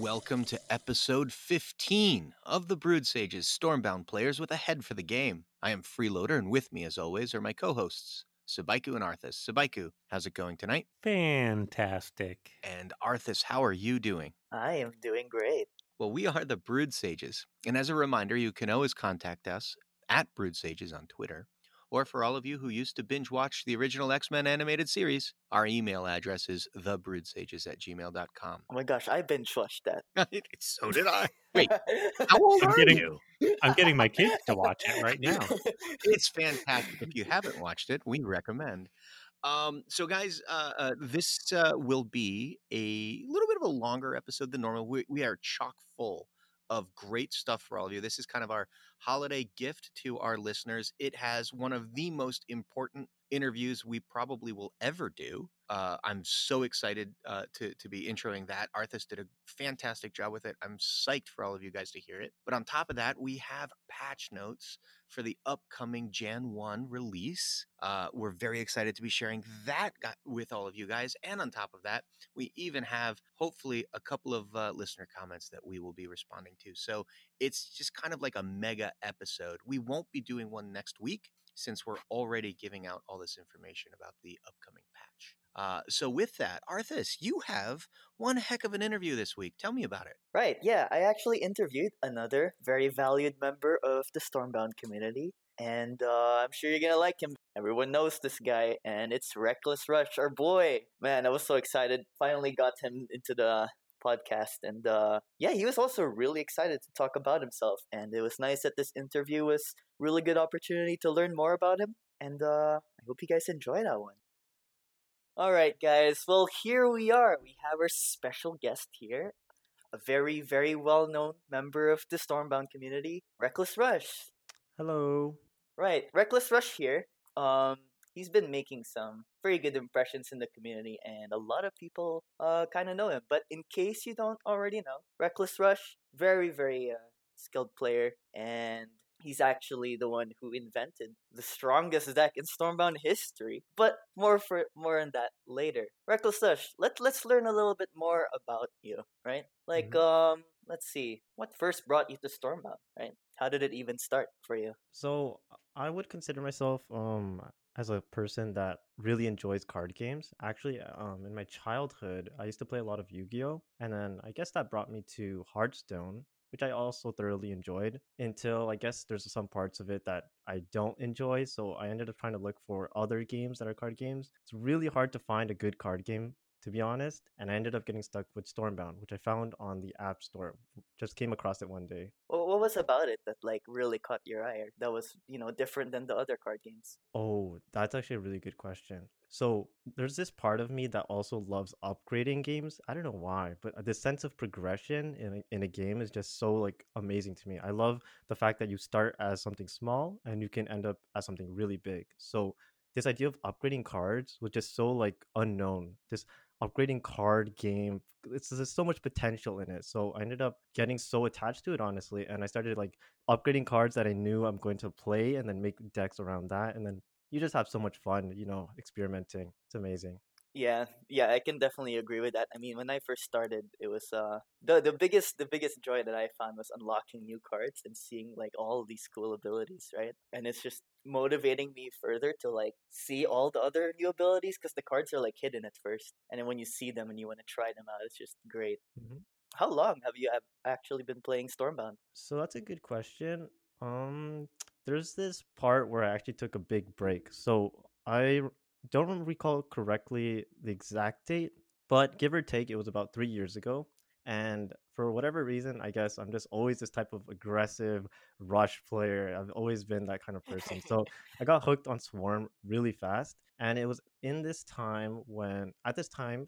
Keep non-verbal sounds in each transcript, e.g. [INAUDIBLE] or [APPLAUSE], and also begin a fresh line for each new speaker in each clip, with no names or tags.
Welcome to episode 15 of the Brewed Sages Stormbound Players with a Head for the Game. I am Freeloader, and with me, as always, are my co hosts, Sabaiku and Arthas. Sabaiku, how's it going tonight?
Fantastic.
And Arthas, how are you doing?
I am doing great.
Well, we are the Brewed Sages. And as a reminder, you can always contact us at Brewed Sages on Twitter or for all of you who used to binge watch the original X Men animated series, our email address is thebroodsages at gmail.com.
Oh my gosh, I binge watched that. [LAUGHS]
so did I. Wait, how [LAUGHS] old
I'm
are
getting-
you?
I'm getting my kids to watch it right now. [LAUGHS]
It's fantastic. If you haven't watched it, we recommend. Um, so, guys, uh, uh, this uh, will be a little bit of a longer episode than normal. We, we are chock full of great stuff for all of you. This is kind of our holiday gift to our listeners. It has one of the most important interviews we probably will ever do. Uh, I'm so excited uh, to to be introing that. Arthas did a fantastic job with it. I'm psyched for all of you guys to hear it. But on top of that, we have patch notes for the upcoming Jan 1 release. Uh, we're very excited to be sharing that with all of you guys. And on top of that, we even have hopefully a couple of uh, listener comments that we will be responding to. So it's just kind of like a mega episode. We won't be doing one next week since we're already giving out all this information about the upcoming patch. Uh, so with that, Arthas, you have one heck of an interview this week. Tell me about it.
right, yeah, I actually interviewed another very valued member of the Stormbound community, and uh, I'm sure you're gonna like him. Everyone knows this guy, and it's Reckless Rush, our boy. Man, I was so excited. Finally got him into the podcast, and uh, yeah, he was also really excited to talk about himself. And it was nice that this interview was really good opportunity to learn more about him. And uh, I hope you guys enjoy that one. All right, guys. Well, here we are. We have our special guest here, a very, very well-known member of the Stormbound community, Reckless Rush.
Hello.
Right, Reckless Rush here. Um, he's been making some very good impressions in the community, and a lot of people uh kind of know him. But in case you don't already know, Reckless Rush, very, very uh, skilled player, and he's actually the one who invented the strongest deck in Stormbound history. But more for more on that later. Reckless Rush, let let's learn a little bit more about you, right? Like um, let's see, what first brought you to Stormbound, right? How did it even start for you?
So I would consider myself um as a person that really enjoys card games. Actually, um in my childhood, I used to play a lot of Yu-Gi-Oh, and then I guess that brought me to Hearthstone, which I also thoroughly enjoyed until I guess there's some parts of it that I don't enjoy, so I ended up trying to look for other games that are card games. It's really hard to find a good card game to be honest, and I ended up getting stuck with Stormbound, which I found on the App Store. Just came across it one day.
What, what was about it that like really caught your eye that was you know different than the other card games?
Oh, that's actually a really good question. So there's this part of me that also loves upgrading games. I don't know why, but uh, the sense of progression in a, in a game is just so like amazing to me. I love the fact that you start as something small and you can end up as something really big. So this idea of upgrading cards was just so like unknown. This upgrading card game, it's there's so much potential in it. So I ended up getting so attached to it honestly, and I started like upgrading cards that I knew I'm going to play and then make decks around that and then you just have so much fun, you know, experimenting. It's amazing.
Yeah, yeah, I can definitely agree with that. I mean, when I first started, it was uh the the biggest the biggest joy that I found was unlocking new cards and seeing like all these cool abilities, right? And it's just motivating me further to like see all the other new abilities because the cards are like hidden at first, and then when you see them and you want to try them out, it's just great.
Mhm.
How long have you have actually been playing Stormbound?
So that's a good question. Um, there's this part where I actually took a big break. So I don't recall correctly the exact date, but give or take, it was about three years ago. And for whatever reason, I guess I'm just always this type of aggressive rush player. I've always been that kind of person. [LAUGHS] So I got hooked on Swarm really fast. And it was in this time when, at this time,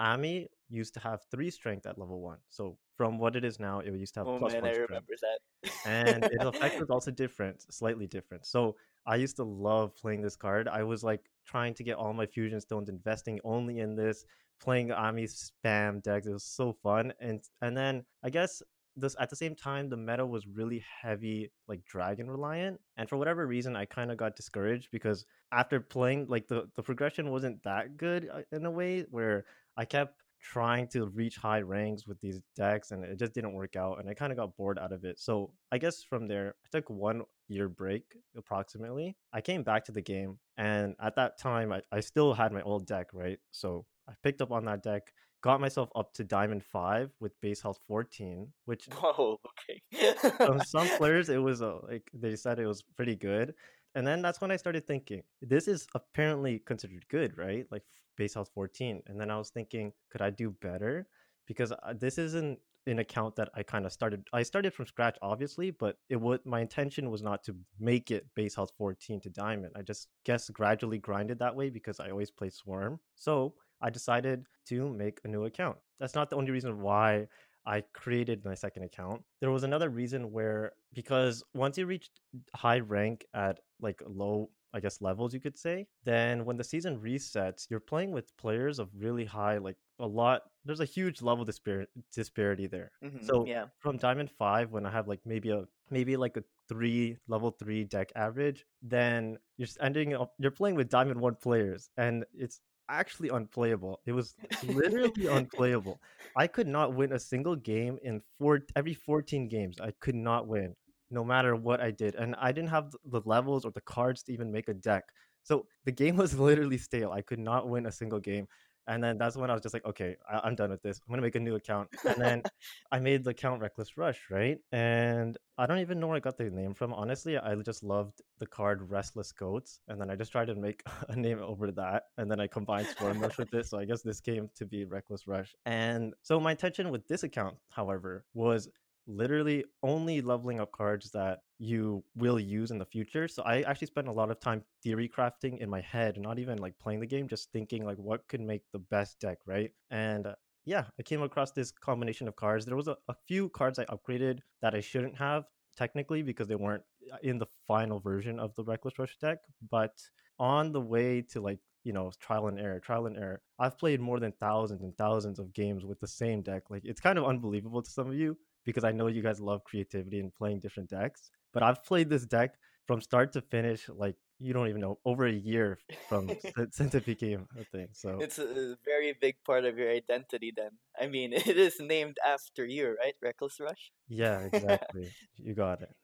Ami used to have three strength at level one. So from what it is now, it used to have
Oh
plus
man,
one
I
strength
remember that.
and its effect was [LAUGHS] also different, slightly different. So I used to love playing this card. I was like trying to get all my fusion stones, investing only in this, playing Ami spam decks. It was so fun, and and then I guess this at the same time the meta was really heavy like dragon reliant and for whatever reason i kind of got discouraged because after playing like the the progression wasn't that good uh, in a way where i kept trying to reach high ranks with these decks and it just didn't work out and I kind of got bored out of it. So I guess from there I took one year break approximately. I came back to the game and at that time I, I still had my old deck, right? So I picked up on that deck, got myself up to Diamond 5 with base health 14, which
Whoa, [LAUGHS] okay.
some players it was uh, like they said it was pretty good and then that's when i started thinking this is apparently considered good right? Like base health 14 and then i was thinking could i do better? Because uh, this isn't an account that i kind of started i started from scratch obviously but it would my intention was not to make it base health 14 to diamond. I just guess gradually grinded that way because i always play swarm. So i decided to make a new account. That's not the only reason why I created my second account. There was another reason where because once you reach high rank at like low I guess levels you could say, then when the season resets, you're playing with players of really high like a lot there's a huge level dispar- disparity there.
Mhm,
So
yeah.
from diamond 5 when I have like maybe a maybe like a 3 level 3 deck average, then you're ending up you're playing with diamond 1 players and it's actually unplayable. It was literally unplayable. I could not win a single game in four every 14 games. I could not win no matter what I did. And I didn't have the levels or the cards to even make a deck. So the game was [LAUGHS] literally stale. I could not win a single game. And then that's when I was just like, okay, I- I'm done with this. I'm gonna make a new account. And then [LAUGHS] I made the account Reckless Rush, right? And I don't even know where I got the name from. Honestly, I just loved the card Restless Goats, and then I just tried to make [LAUGHS] a name over that, and then I combined Swarm Rush with this. So I guess this came to be Reckless Rush. And so my intention with this account, however, was literally only leveling up cards that you will use in the future. So I actually spent a lot of time theory crafting in my head, not even like playing the game, just thinking like what could make the best deck, right? And uh, yeah, I came across this combination of cards. There was a, a few cards I upgraded that I shouldn't have technically because they weren't uh, in the final version of the Reckless Rush deck, but on the way to like you know trial and error trial and error i've played more than thousands and thousands of games with the same deck like it's kind of unbelievable to some of you because i know you guys love creativity and playing different decks but i've played this deck from start to finish like you don't even know over a year from [LAUGHS] since, it became a thing so
It's a a very big part of your identity then. I mean, [LAUGHS] it is named after you, right? Reckless Rush.
yeah exactly [LAUGHS] you got it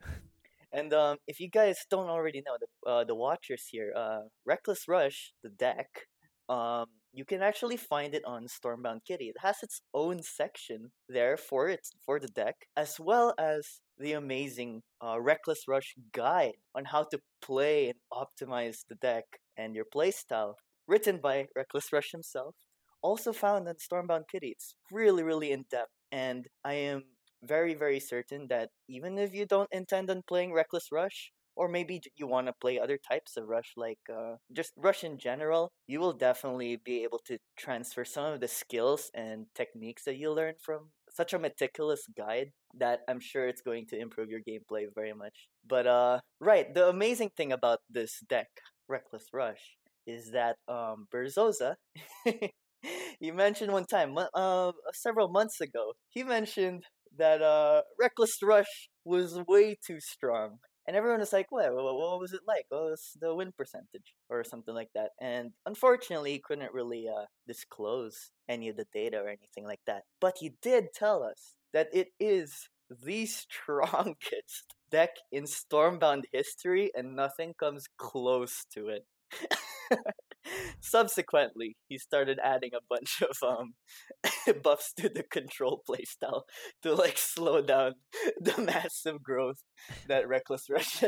And um, if you guys don't already know, the uh, the watchers here, uh, Reckless Rush, the deck, um, you can actually find it on Stormbound Kitty. It has its own section there for it for the deck, as well as the amazing uh, Reckless Rush guide on how to play and optimize the deck and your playstyle, written by Reckless Rush himself. Also found on Stormbound Kitty. It's really, really in depth, and I am very, very certain that even if you don't intend on playing Reckless Rush, or maybe you want to play other types of Rush, like uh, just Rush in general, you will definitely be able to transfer some of the skills and techniques that you learn from such a meticulous guide that I'm sure it's going to improve your gameplay very much. But uh, right, the amazing thing about this deck, Reckless Rush, is that um, Berzosa. he [LAUGHS] mentioned one time, uh, several months ago, he mentioned that uh, Reckless Rush was way too strong. And everyone was like, what, what, what was it like? What was the win percentage? Or something like that. And unfortunately, he couldn't really uh, disclose any of the data or anything like that. But he did tell us that it is the [LAUGHS] strongest deck in Stormbound history, and nothing comes close to it. [LAUGHS] Subsequently, he started adding a bunch of um [LAUGHS] buffs to the control [LAUGHS] playstyle to like slow down [LAUGHS] the massive growth that Reckless Rush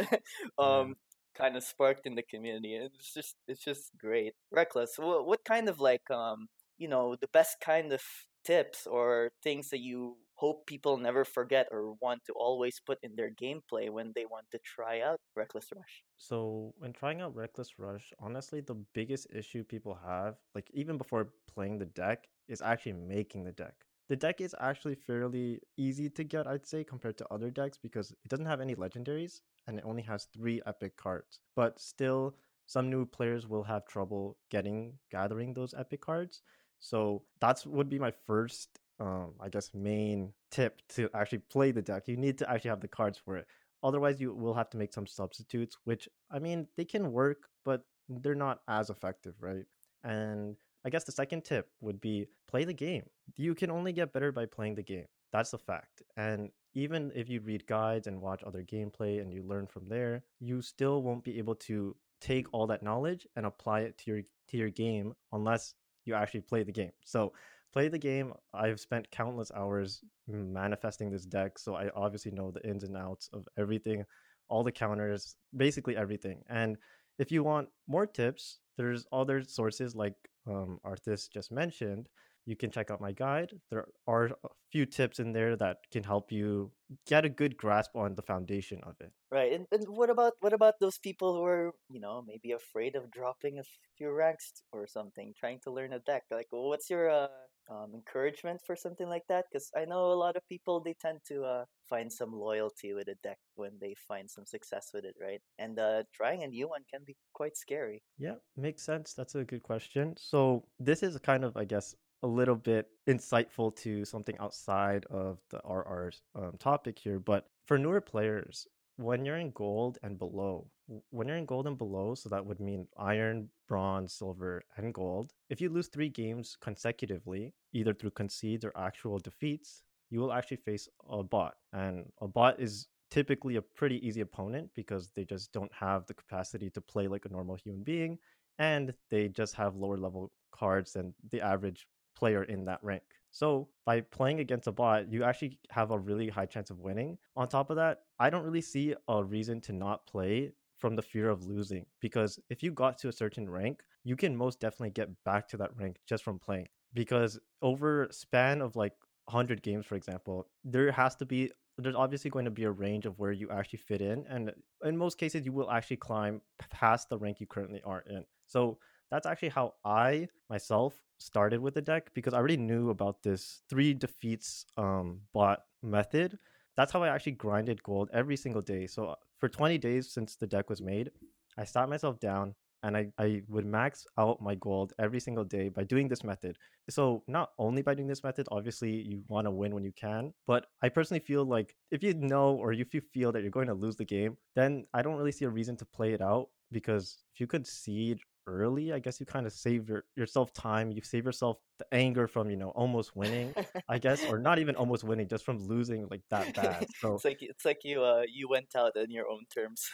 um kind of sparked in the community. And It's just it's just great. Reckless, what what kind of like um you know the best kind of tips or things that you hope people never forget or want to always put in their gameplay when they want to try out Reckless Rush?
So when trying out Reckless Rush, honestly, the biggest issue people have, like even before playing the deck, is actually making the deck. The deck is actually fairly easy to get, I'd say, compared to other decks because it doesn't have any legendaries and it only has three epic cards. But still, some new players will have trouble getting gathering those epic cards. So that's would be my first, um, I guess, main tip to actually play the deck. You need to actually have the cards for it otherwise you will have to make some substitutes which i mean they can work but they're not as effective right and I guess the second tip would be play the game. You can only get better by playing the game. That's a fact. And even if you read guides and watch other gameplay and you learn from there, you still won't be able to take all that knowledge and apply it to your to your game unless you actually play the game. So play the game. I've spent countless hours manifesting this deck, so I obviously know the ins and outs of everything, all the counters, basically everything. And if you want more tips, there's other sources like um, Arthas just mentioned you can check out my guide. There are a few tips in there that can help you get a good grasp on the foundation of it.
Right. And, and what about what about those people who are, you know, maybe afraid of dropping a few ranks or something, trying to learn a deck? Like, what's your uh, um, encouragement for something like that? Because I know a lot of people they tend to uh, find some loyalty with a deck when they find some success with it, right? And uh, trying a new one can be quite scary.
Yeah, makes sense. That's a good question. So this is kind of, I guess, a little bit insightful to something outside of the RR um, topic here. But for newer players, when you're in gold and below, when you're in gold and below, so that would mean iron, bronze, silver, and gold. If you lose three games consecutively, either through concedes or actual defeats, you will actually face a bot. And a bot is typically a pretty easy opponent because they just don't have the capacity to play like a normal human being and they just have lower level cards than the average player in that rank. So by playing against a bot, you actually have a really high chance of winning. On top of that, I don't really see a reason to not play from the fear of losing because if you got to a certain rank, you can most definitely get back to that rank just from playing. Because over span of like 100 games for example, there has to be there's obviously going to be a range of where you actually fit in and in most cases you will actually climb past the rank you currently are in. So that's actually how I myself started with the deck because I already knew about this three defeats um, bot method. That's how I actually grinded gold every single day. So for 20 days since the deck was made, I sat myself down and I, I would max out my gold every single day by doing this method. So not only by doing this method, obviously you want to win when you can, but I personally feel like if you know or if you feel that you're going to lose the game, then I don't really see a reason to play it out because if you could concede early, I guess you kind of save your, yourself time. You save yourself the anger from you know almost winning, [LAUGHS] I guess, or not even almost winning, just from losing like that bad. So
it's like it's like you uh you went out on your own terms.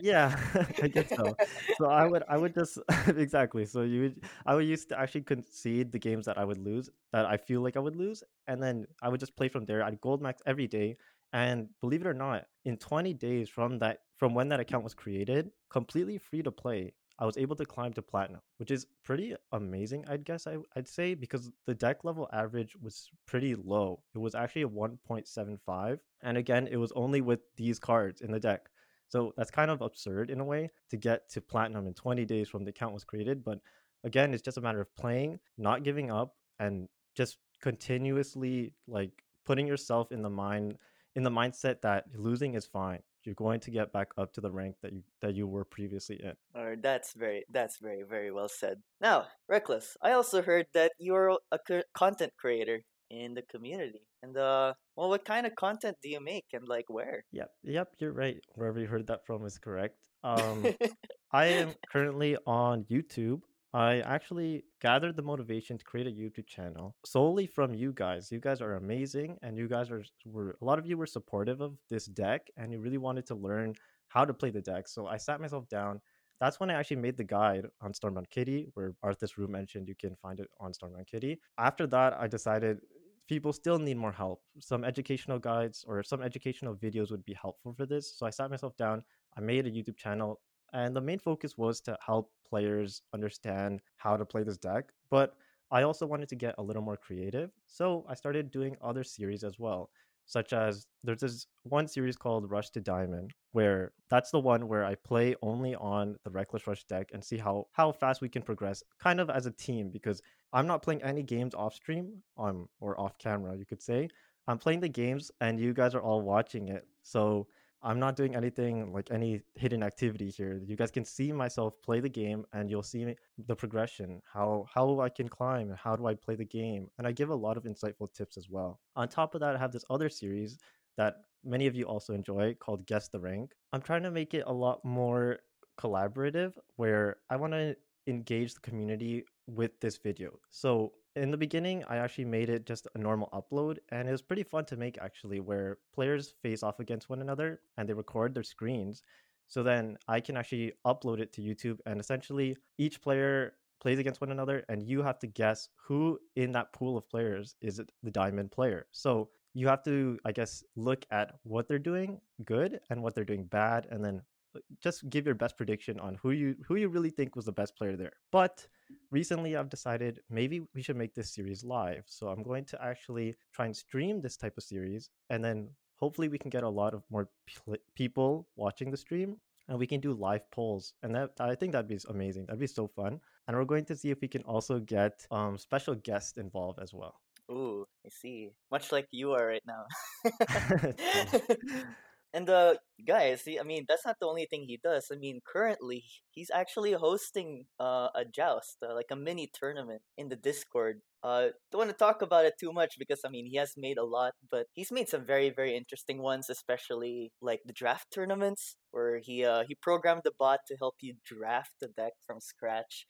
yeah, [LAUGHS] I guess so. So I would I would just [LAUGHS] exactly. So you would I would used to actually concede the games that I would lose that I feel like I would lose, and then I would just play from there. I'd gold max every day. And believe it or not, in 20 days from that from when that account was created, completely free to play, I was able to climb to platinum, which is pretty amazing, I'd guess I, would say, because the deck level average was pretty low. It was actually a 1.75. And again, it was only with these cards in the deck. So that's kind of absurd in a way to get to platinum in 20 days from the account was created. But again, it's just a matter of playing, not giving up, and just continuously like putting yourself in the mind in the mindset that losing is fine you're going to get back up to the rank that you that you were previously in.
Or that's very that's very very well said. Now, Reckless, I also heard that you're a content creator in the community. And uh well what kind of content do you make and like where?
Yep. Yep, you're right. Wherever you heard that from is correct. Um [LAUGHS] I am currently on YouTube I actually gathered the motivation to create a YouTube channel solely from you guys. You guys are amazing, and you guys are were a lot of you were supportive of this deck, and you really wanted to learn how to play the deck. So I sat myself down. That's when I actually made the guide on Stormbound Kitty, where Arthas Rue mentioned you can find it on Stormbound Kitty. After that, I decided people still need more help. Some educational guides or some educational videos would be helpful for this. So I sat myself down. I made a YouTube channel and the main focus was to help players understand how to play this deck. But I also wanted to get a little more creative. So I started doing other series as well, such as there's this one series called Rush to Diamond, where that's the one where I play only on the Reckless Rush deck and see how, how fast we can progress, kind of as a team, because I'm not playing any games off stream um, or off camera, you could say. I'm playing the games and you guys are all watching it. So I'm not doing anything like any hidden activity here. You guys can see myself play the game and you'll see the progression, how how I can climb and how do I play the game. And I give a lot of insightful tips as well. On top of that, I have this other series that many of you also enjoy called Guess the Rank. I'm trying to make it a lot more collaborative where I want to engage the community with this video. So in the beginning, I actually made it just a normal upload, and it was pretty fun to make actually, where players face off against one another and they record their screens. So then I can actually upload it to YouTube, and essentially each player plays against one another, and you have to guess who in that pool of players is the diamond player. So you have to, I guess, look at what they're doing good and what they're doing bad, and then just give your best prediction on who you who you really think was the best player there. But recently I've decided maybe we should make this series live. So I'm going to actually try and stream this type of series and then hopefully we can get a lot of more pl- people watching the stream and we can do live polls and that i think that'd be amazing that'd be so fun and we're going to see if we can also get um, special guests involved as well
Ooh, I see. Much like you are right now. [LAUGHS] [LAUGHS] [LAUGHS] and uh guys, I mean that's not the only thing he does. I mean currently he's actually hosting uh, a joust, uh, like a mini tournament in the Discord. Uh don't want to talk about it too much because I mean he has made a lot, but he's made some very very interesting ones, especially like the draft tournaments where he uh he programmed the bot to help you draft the deck from scratch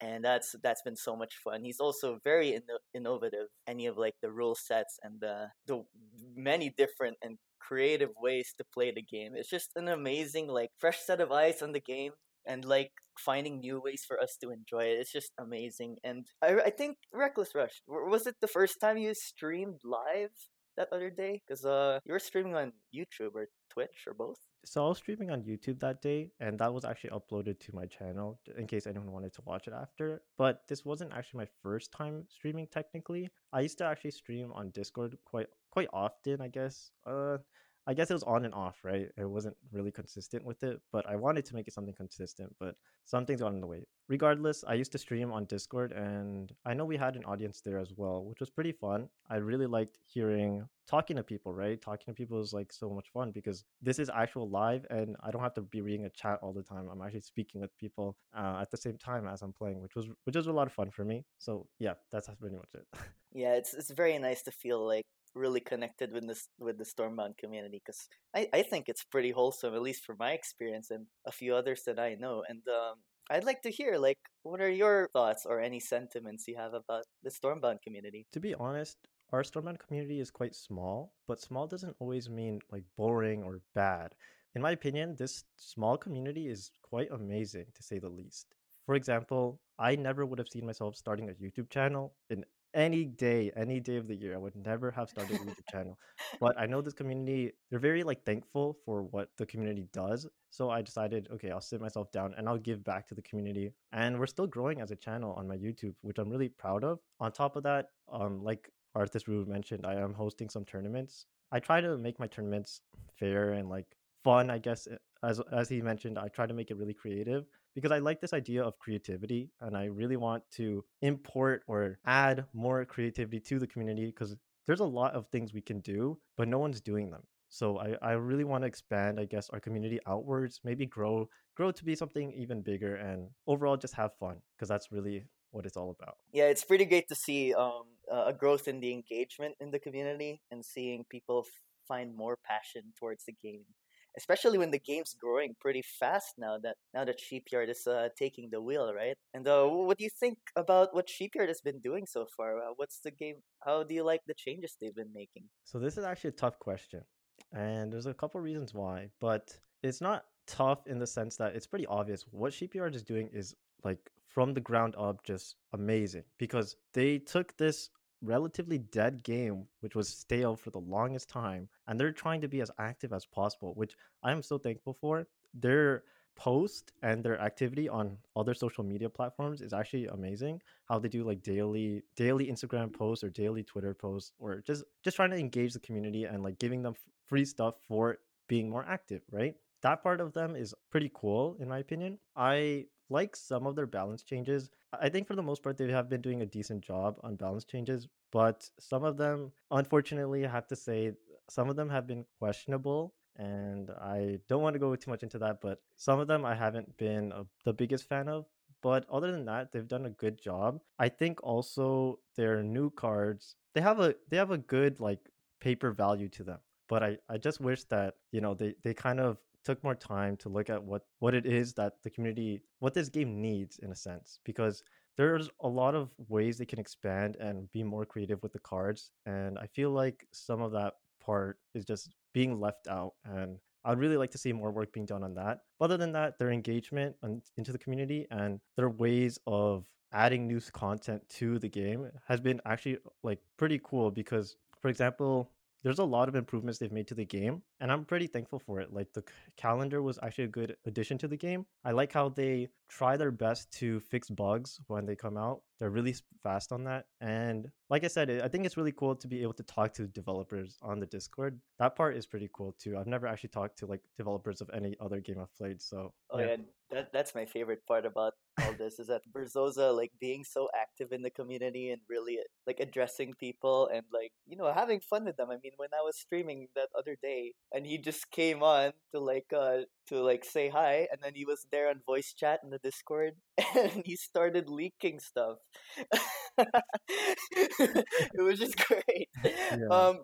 and that's that's been so much fun. He's also very inno- innovative. Any of like the rule sets and the the many different and creative ways to play the game. It's just an amazing like fresh set of eyes on the game and like finding new ways for us to enjoy it. It's just amazing. And I I think Reckless Rush was it the first time you streamed live that other day? Because uh you were streaming on YouTube or Twitch or both
so I was streaming on YouTube that day, and that was actually uploaded to my channel in case anyone wanted to watch it after. But this wasn't actually my first time streaming. Technically, I used to actually stream on Discord quite quite often. I guess. Uh, I guess it was on and off, right? It wasn't really consistent with it, but I wanted to make it something consistent, but something's got in the way. Regardless, I used to stream on Discord and I know we had an audience there as well, which was pretty fun. I really liked hearing talking to people, right? Talking to people is like so much fun because this is actual live and I don't have to be reading a chat all the time. I'm actually speaking with people uh, at the same time as I'm playing, which was which was a lot of fun for me. So yeah, that's pretty much it.
yeah, it's it's very nice to feel like really connected with this with the Stormbound community because I, I think it's pretty wholesome, at least from my experience and a few others that I know. And um, I'd like to hear like what are your thoughts or any sentiments you have about the Stormbound community?
To be honest, our Stormbound community is quite small, but small doesn't always mean like boring or bad. In my opinion, this small community is quite amazing to say the least. For example, I never would have seen myself starting a YouTube channel in any day, any day of the year. I would never have started a YouTube channel. But I know this community, they're very like thankful for what the community does. So I decided, okay, I'll sit myself down and I'll give back to the community. And we're still growing as a channel on my YouTube, which I'm really proud of. On top of that, um, like Arthas Rue mentioned, I am hosting some tournaments. I try to make my tournaments fair and like fun, I guess. Eh, as as he mentioned, I try to make it really creative because I like this idea of creativity and I really want to import or add more creativity to the community because there's a lot of things we can do, but no one's doing them. So I, I really want to expand, I guess, our community outwards, maybe grow grow to be something even bigger and overall just have fun because that's really what it's all about.
Yeah, it's pretty great to see um, a growth in the engagement in the community and seeing people find more passion towards the game especially when the game's growing pretty fast now that now that Sheepyard is uh, taking the wheel, right? And uh, what do you think about what Sheepyard has been doing so far? Uh, what's the game? How do you like the changes they've been making?
So this is actually a tough question, and there's a couple reasons why, but it's not tough in the sense that it's pretty obvious what Sheepyard is doing is like from the ground up just amazing because they took this relatively dead game, which was stale for the longest time, and they're trying to be as active as possible, which I am so thankful for. Their post and their activity on other social media platforms is actually amazing. How they do like daily daily Instagram posts or daily Twitter posts or just just trying to engage the community and like giving them free stuff for being more active, right? That part of them is pretty cool in my opinion. I like some of their balance changes. I think for the most part, they have been doing a decent job on balance changes, but some of them, unfortunately, I have to say, some of them have been questionable. And I don't want to go too much into that, but some of them I haven't been a, the biggest fan of. But other than that, they've done a good job. I think also their new cards, they have a they have a good like paper value to them. But I, I just wish that, you know, they, they kind of took more time to look at what what it is that the community what this game needs in a sense because there's a lot of ways they can expand and be more creative with the cards, and I feel like some of that part is just being left out and I'd really like to see more work being done on that. But other than that, their engagement into the community and their ways of adding new content to the game has been actually like pretty cool because for example there's a lot of improvements they've made to the game and i'm pretty thankful for it like the calendar was actually a good addition to the game. I like how they try their best to fix bugs when they come out they're really fast on that and like i said i think it's really cool to be able to talk to developers on the discord. That part is pretty cool too i've never actually talked to like developers of any other game i've played so
oh yeah, yeah that, that's my favorite part about all this is that Berzosa like being so active in the community and really like addressing people and like you know having fun with them. I mean, when I was streaming that other day and he just came on to like uh to like say hi and then he was there on voice chat in the Discord [LAUGHS] and he started leaking stuff. [LAUGHS] it was just great. Yeah. Um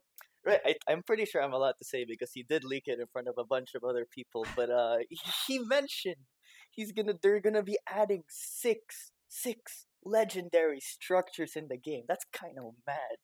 Right, I, I'm pretty sure I'm allowed to say because he did leak it in front of a bunch of other people. But uh, [LAUGHS] he mentioned he's gonna they're gonna be adding six six legendary structures in the game. That's kind of mad.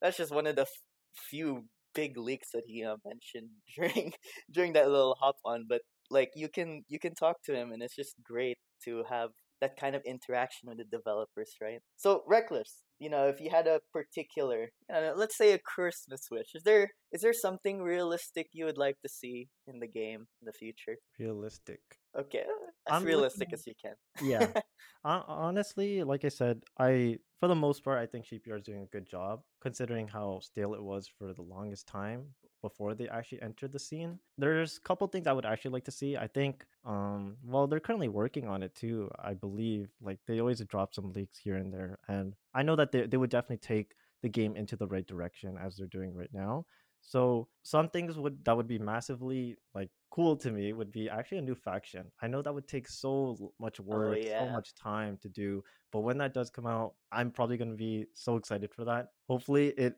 That's just one of the f- few big leaks that he uh, mentioned [LAUGHS] during during that little hop on. But like you can you can talk to him, and it's just great to have that kind of interaction with the developers, right? So reckless, you know, if you had a particular, let's say a Christmas wish, is there is there something realistic you would like to see in the game in the future?
Realistic.
Okay, as I'm realistic looking... as you can.
yeah, [LAUGHS] uh, honestly, like I said, I for the most part, I think Sheepyard is doing a good job considering how stale it was for the longest time before they actually entered the scene. There's a couple things I would actually like to see. I think, um, well, they're currently working on it too. I believe, like they always drop some leaks here and there, and I know that they they would definitely take the game into the right direction as they're doing right now. So some things would that would be massively like cool to me would be actually a new faction. I know that would take so much oh, work, oh, yeah. so much time to do, but when that does come out, I'm probably going to be so excited for that. Hopefully it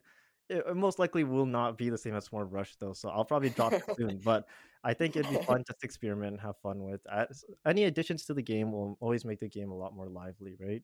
it most likely will not be the same as Swarm Rush though, so I'll probably drop it soon. But I think it'd be [LAUGHS] fun to experiment and have fun with. As, any additions to the game will always make the game a lot more lively, right?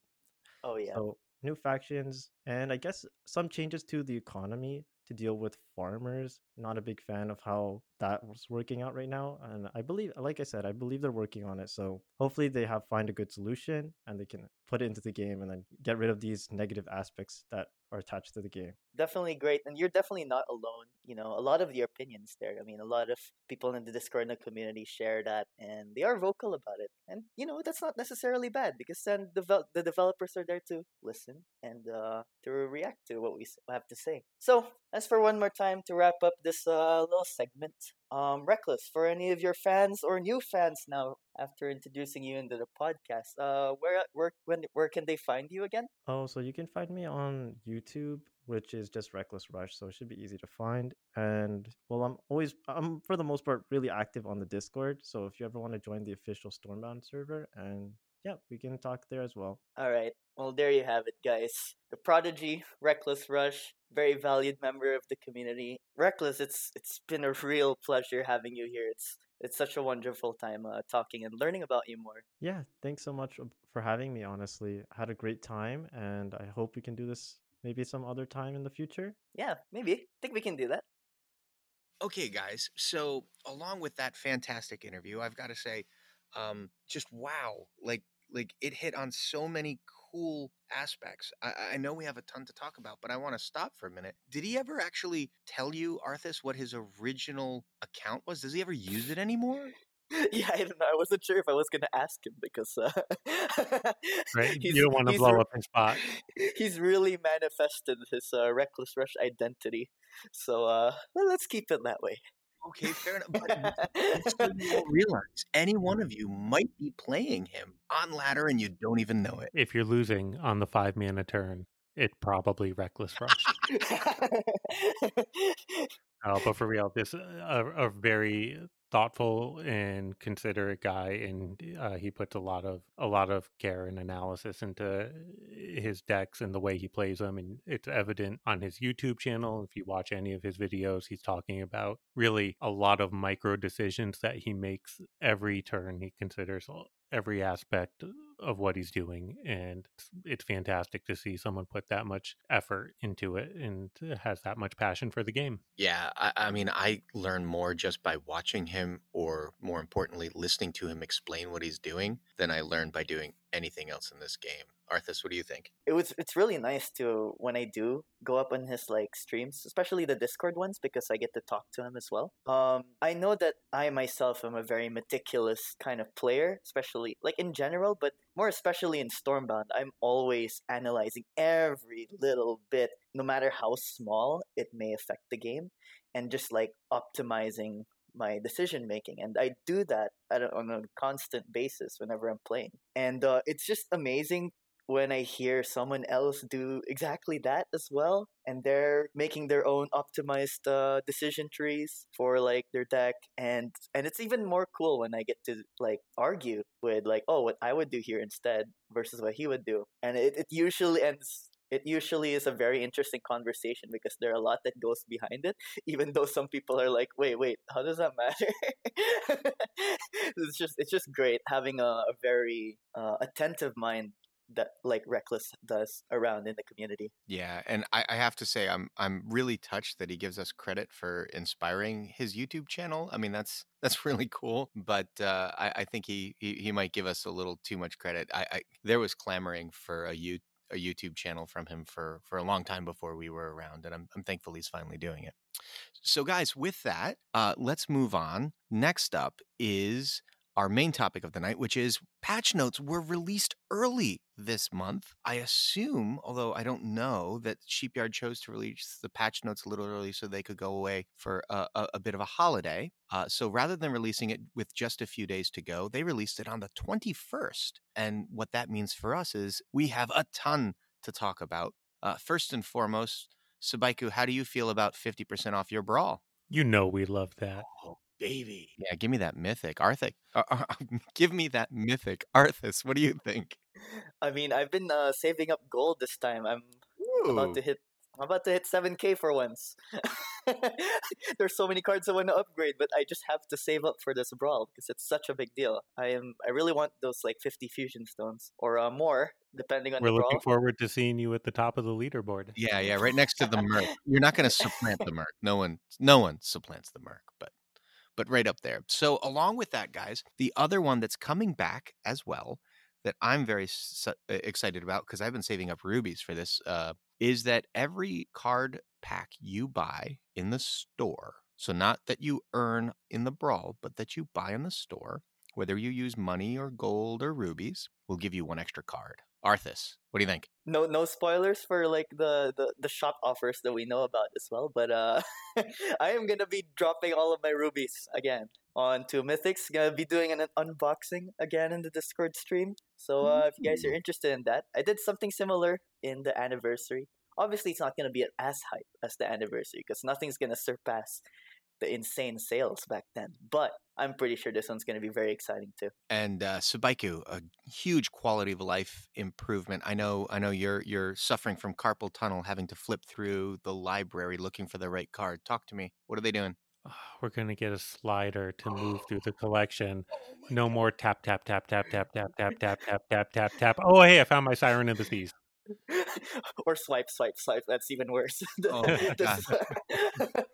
Oh yeah.
So new factions and I guess some changes to the economy to deal with farmers. Not a big fan of how that was working out right now. And I believe, like I said, I believe they're working on it. So hopefully they have find a good solution and they can put it into the game and then get rid of these negative aspects that are attached to the game.
Definitely great. And you're definitely not alone. You know, a lot of your opinions there. I mean, a lot of people in the Discord community share that and they are vocal about it. And, you know, that's not necessarily bad because then the, the developers are there to listen and uh, to react to what we have to say. So, as for one more time to wrap up this uh, little segment, um, Reckless, for any of your fans or new fans now after introducing you into the podcast, uh, where where when where can they find you again?
Oh, so you can find me on YouTube, which is just Reckless Rush, so it should be easy to find. And well, I'm always I'm for the most part really active on the Discord, so if you ever want to join the official Stormbound server and yeah, we can talk there as well.
All right. Well, there you have it, guys. The prodigy, Reckless Rush, very valued member of the community. Reckless, it's it's been a real pleasure having you here. It's it's such a wonderful time uh, talking and learning about you more.
Yeah, thanks so much for having me. Honestly, I had a great time, and I hope we can do this maybe some other time in the future.
Yeah, maybe. I think we can do that.
Okay, guys. So along with that fantastic interview, I've got to say, um, just wow! Like like it hit on so many cool aspects. I, I know we have a ton to talk about, but I want to stop for a minute. Did he ever actually tell you, Arthas, what his original account was? Does he ever use it anymore?
yeah, I don't know. I wasn't sure if I was going to ask him because uh,
right? [LAUGHS] you don't want to blow up his spot.
He's really manifested his uh, reckless rush identity, so uh, well, let's keep it that way.
Okay, fair enough. But you [LAUGHS] don't realize any one of you might be playing him on ladder and you don't even know it.
If you're losing on the five mana turn, it probably reckless rush. [LAUGHS] oh, but for real, this uh, a, a very thoughtful and considerate guy and uh, he puts a lot of a lot of care and analysis into his decks and the way he plays them and it's evident on his YouTube channel. If you watch any of his videos he's talking about really a lot of micro decisions that he makes every turn he considers every aspect of what he's doing and it's, fantastic to see someone put that much effort into it and has that much passion for the game
Yeah, I, I mean, I learn more just by watching him, or more importantly, listening to him explain what he's doing, than I learn by doing anything else in this game. Arthas, what do you think?
it was it's really nice to when I do go up on his like streams, especially the Discord ones, because I get to talk to him as well. Um, I know that I myself am a very meticulous kind of player, especially like in general, but more especially in Stormbound. I'm always analyzing every little bit, no matter how small it may affect the game, and just like optimizing my decision making and i do that at a, on a constant basis whenever i'm playing and uh, it's just amazing when I hear someone else do exactly that as well, and they're making their own optimized uh, decision trees for like their deck, and and it's even more cool when I get to like argue with like, oh, what I would do here instead versus what he would do, and it, it usually ends. It usually is a very interesting conversation because there are a lot that goes behind it, [LAUGHS] even though some people are like, "Wait, wait, how does that matter?" [LAUGHS] it's just it's just great having a, a very uh, attentive mind that like reckless does around in the community
Yeah, and I, I have to say, I'm I'm really touched that he gives us credit for inspiring his YouTube channel. I mean, that's [LAUGHS] that's really cool, but uh, I, I think he, he he might give us a little too much credit. I, I there was clamoring for a you a YouTube channel from him for for a long time before we were around, and I'm I'm thankful he's finally doing it. So, guys, with that, uh, let's move on. Next up is our main topic of the night, which is patch notes were released early this month. I assume, although I don't know, that Sheepyard chose to release the patch notes a little early so they could go away for a, a, a bit of a holiday. Uh, so rather than releasing it with just a few days to go, they released it on the 21st. And what that means for us is we have a ton to talk about. Uh, first and foremost, Sabaiku, how do you feel about 50% off your brawl?
you know we love that
Oh, baby. Yeah, give me that mythic. Arthic. Uh, uh, [LAUGHS] give me that mythic. Arthas, what do you think?
i mean i've been uh, saving up gold this time i'm about to hit i'm about to hit 7k for once [LAUGHS] there's so many cards i want to upgrade but i just have to save up for this brawl because it's such a big deal i am i really want those like 50 fusion stones or uh, more depending on
we're
the brawl
looking forward to seeing you at the top of the leaderboard [LAUGHS]
Yeah, yeah, right next to the Merc. You're not going to supplant the Merc. No one, no one supplants the Merc, but but right up there. So along with that, guys, the other one that's coming back as well that I'm very s- excited about because I've been saving up rubies for this uh, is that every card pack you buy in the store, so not that you earn in the brawl, but that you buy in the store, whether you use money or gold or rubies, will give you one extra card. Arthas, what do you think?
no no spoilers for like the, the the shop offers that we know about as well but uh [LAUGHS] i am gonna be dropping all of my rubies again onto mythics. Gonna be doing an unboxing again in the discord stream. So uh, if you guys are interested in that i did something similar in the anniversary. Obviously it's not gonna be as hype as the anniversary because nothing's gonna surpass the insane sales back then but i'm pretty sure this one's gonna be very exciting too
and uh, Sabaiku, a huge quality of life improvement. I know, I know you're you're suffering from carpal tunnel, having to flip through the library looking for the right card. Talk to me. What are they doing?
Ah, we're gonna get a slider to move through the collection. No more tap tap tap tap tap tap tap tap tap tap tap tap. Oh hey, I found my siren of the seas. [LAUGHS]
or swipe swipe swipe that's even worse [LAUGHS]
Oh my
This- [LAUGHS]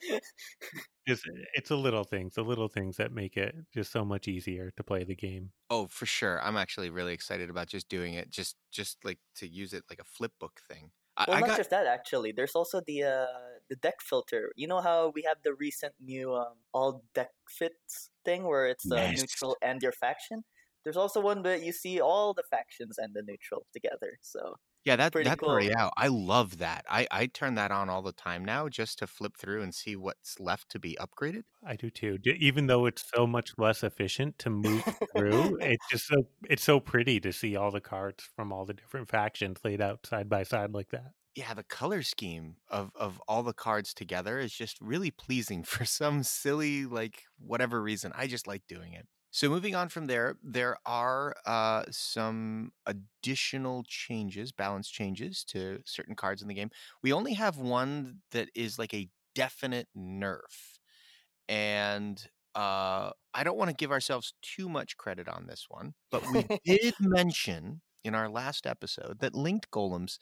Just it's the little things, the little things that make it just so much easier to play the game.
Oh, for sure. I'm actually really excited about just doing it, just just like to use it like a flip book thing. I,
well,
I
not
got
just that. Actually, there's also the uh, the deck filter. You know how we have the recent new um, all deck fits thing, where it's uh,
Yes.
neutral and your faction. There's also one that you see all the factions and the neutral together. So
yeah, that
pretty
that's already out. I love that. I I turn that on all the time now just to flip through and see what's left to be upgraded.
I do too. D- Even though it's so much less efficient to move through, [LAUGHS] it's just so it's so pretty to see all the cards from all the different factions laid out side by side like that.
yeah, the color scheme of of all the cards together is just really pleasing [LAUGHS] for some silly like whatever reason. I just like doing it. So moving on from there, there are uh, some additional changes, balance changes to certain cards in the game. We only have one that is like a definite nerf, and uh, I don't want to give ourselves too much credit on this one, but we [LAUGHS] did mention in our last episode that linked golems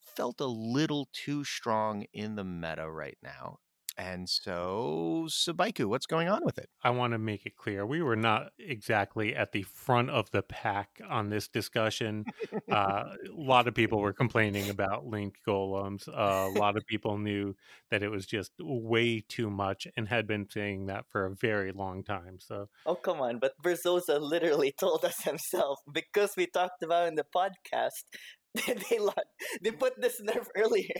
felt a little too strong in the meta right now. And so, Sabaiku, what's going on with it?
I want to make it clear we were not exactly at the front of the pack on this discussion. uh, [LAUGHS] a lot of people were complaining about linked golems. Uh, a lot of people knew that it was just way too much and had been saying that for a very long time. So,
oh come on! But Berzosa literally [LAUGHS] told us himself because we talked about in the podcast. [LAUGHS] they they put this nerf earlier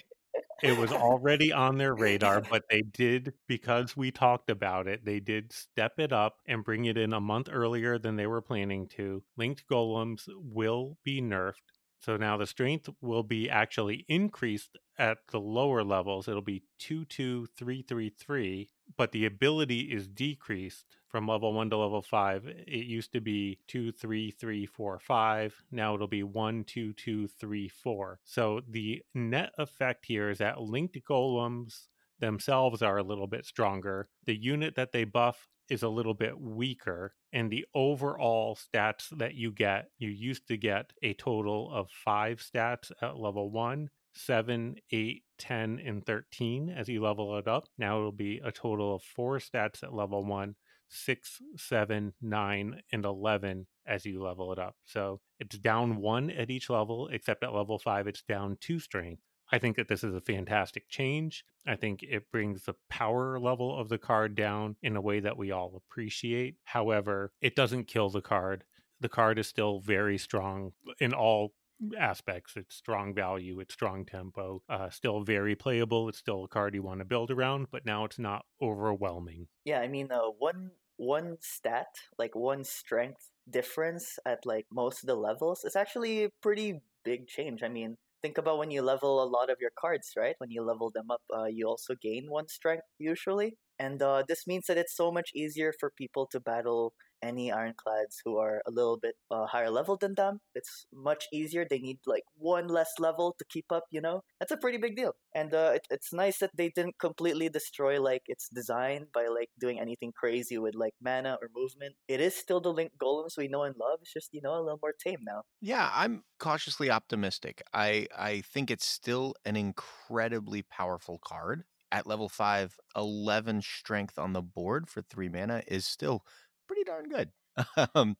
it was already on their radar, [LAUGHS] but they did because we talked about it. They did step it up and bring it in a month earlier than they were planning to. Linked golems will be nerfed. So now the strength will be actually increased at the lower levels. It'll be 22333, but the ability is decreased from level 1 to level 5. It used to be 23345. Now it'll be 12234. So the net effect here is that linked golems themselves are a little bit stronger. The unit that they buff is a little bit weaker and the overall stats that you get you used to get a total of five stats at level one 7 8 10 and 13 as you level it up now it'll be a total of four stats at level one. one six, seven, nine, and 11 as you level it up. So it's down one at each level, except at level five, it's down two strength. I think that this is a fantastic change. I think it brings the power level of the card down in a way that we all appreciate. However, it doesn't kill the card. The card is still very strong in all aspects. It's strong value, it's strong tempo, uh, still very playable. It's still a card you want to build around, but now it's not overwhelming.
Yeah, I mean, uh, one one stat, like one strength difference at like most of the levels, is actually a pretty big change. I mean, think about when you level a lot of your cards, right? When you level them up, uh, you also gain one strength usually. And uh, this means that it's so much easier for people to battle any ironclads who are a little bit uh, higher level than them. It's much easier. They need like one less level to keep up, you know? That's a pretty big deal. And uh, it, it's nice that they didn't completely destroy like its design by like doing anything crazy with like mana or movement. It is still the Link Golems we know and love. It's just, you know, a little more tame now.
Yeah, I'm cautiously optimistic. I, I think it's still an incredibly powerful card. At level 5, 11 strength on the board for 3 mana is still pretty darn good. [LAUGHS] um,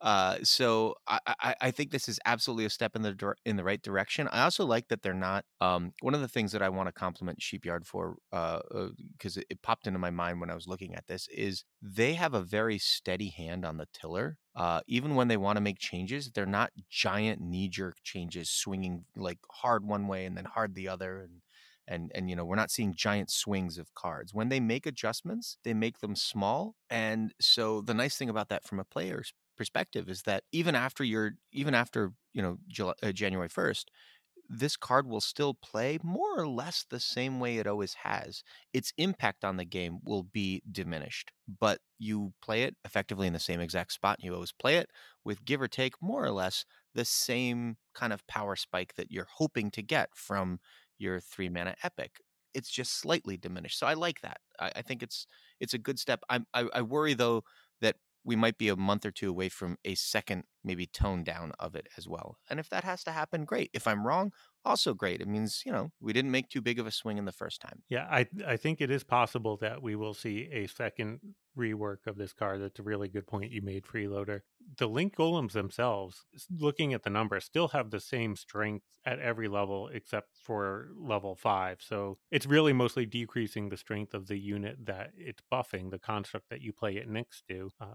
uh, so I, I, I, think this is absolutely a step in the in the right direction. I also like that they're not. Um, one of the things that I want to compliment Sheepyard for, because uh, uh, it, it, popped into my mind when I was looking at this, is they have a very steady hand on the tiller. Uh, even when they want to make changes, they're not giant knee jerk changes, swinging like hard one way and then hard the other, and and and you know we're not seeing giant swings of cards when they make adjustments they make them small and so the nice thing about that from a player's perspective is that even after you're even after you know July, uh, january 1st this card will still play more or less the same way it always has. Its impact on the game will be diminished, but you play it effectively in the same exact spot you always play it with give or take more or less the same kind of power spike that you're hoping to get from your three mana epic. It's just slightly diminished. So I like that. I, I think it's it's a good step. I, I I worry though that we might be a month or two away from a second maybe tone down of it as well. And if that has to happen, great. If I'm wrong, also great. It means, you know, we didn't make too big of a swing in the first time.
Yeah, I I think it is possible that we will see a second rework of this card. That's a really good point you made, Freeloader. The Link Golems themselves, looking at the numbers, still have the same strength at every level except for level five. So it's really mostly decreasing the strength of the unit that it's buffing, the construct that you play it next to, uh,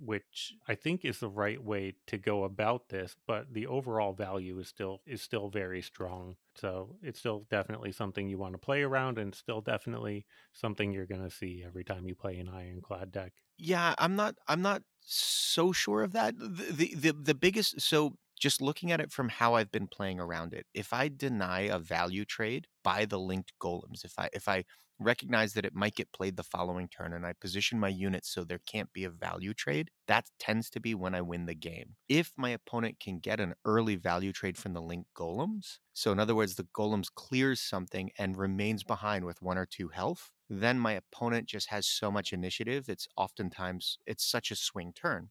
which I think is the right way to go about this. But the overall value is still is still very strong. So it's still definitely something you want to play around, and still definitely something you're going to see every time you play an Ironclad deck.
Yeah, I'm not. I'm not so sure of that. The, the the the biggest. So just looking at it from how I've been playing around it, if I deny a value trade by the linked golems, if I if I recognize that it might get played the following turn and I position my units so there can't be a value trade, that tends to be when I win the game. If my opponent can get an early value trade from the link golems, so in other words, the golems clears something and remains behind with one or two health, then my opponent just has so much initiative. It's oftentimes it's such a swing turn.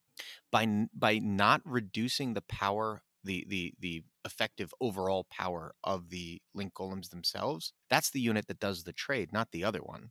By by not reducing the power, the the the effective overall power of the link golems themselves, that's the unit that does the trade, not the other one.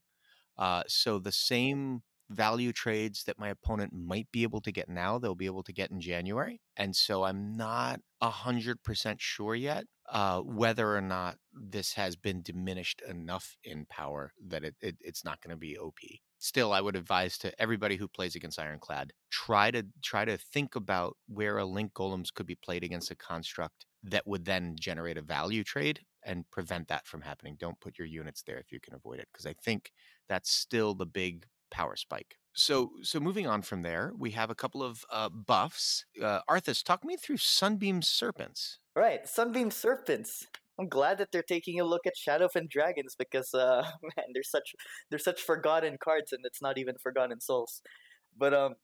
Uh, so the same value trades that my opponent might be able to get now, they'll be able to get in January. And so I'm not 100% sure yet uh, whether or not this has been diminished enough in power that it, it it's not going to be OP. Still, I would advise to everybody who plays against Ironclad try to try to think about where a link golems could be played against a construct that would then generate a value trade and prevent that from happening. Don't put your units there if you can avoid it, because I think that's still the big power spike. So, so moving on from there, we have a couple of uh, buffs. Uh, Arthas, talk me through Sunbeam Serpents.
Right, Sunbeam Serpents. I'm glad that they're taking a look at Shadowfen Dragons because, uh, [LAUGHS] man, they're such they're such forgotten cards, and it's not even Forgotten Souls. But um,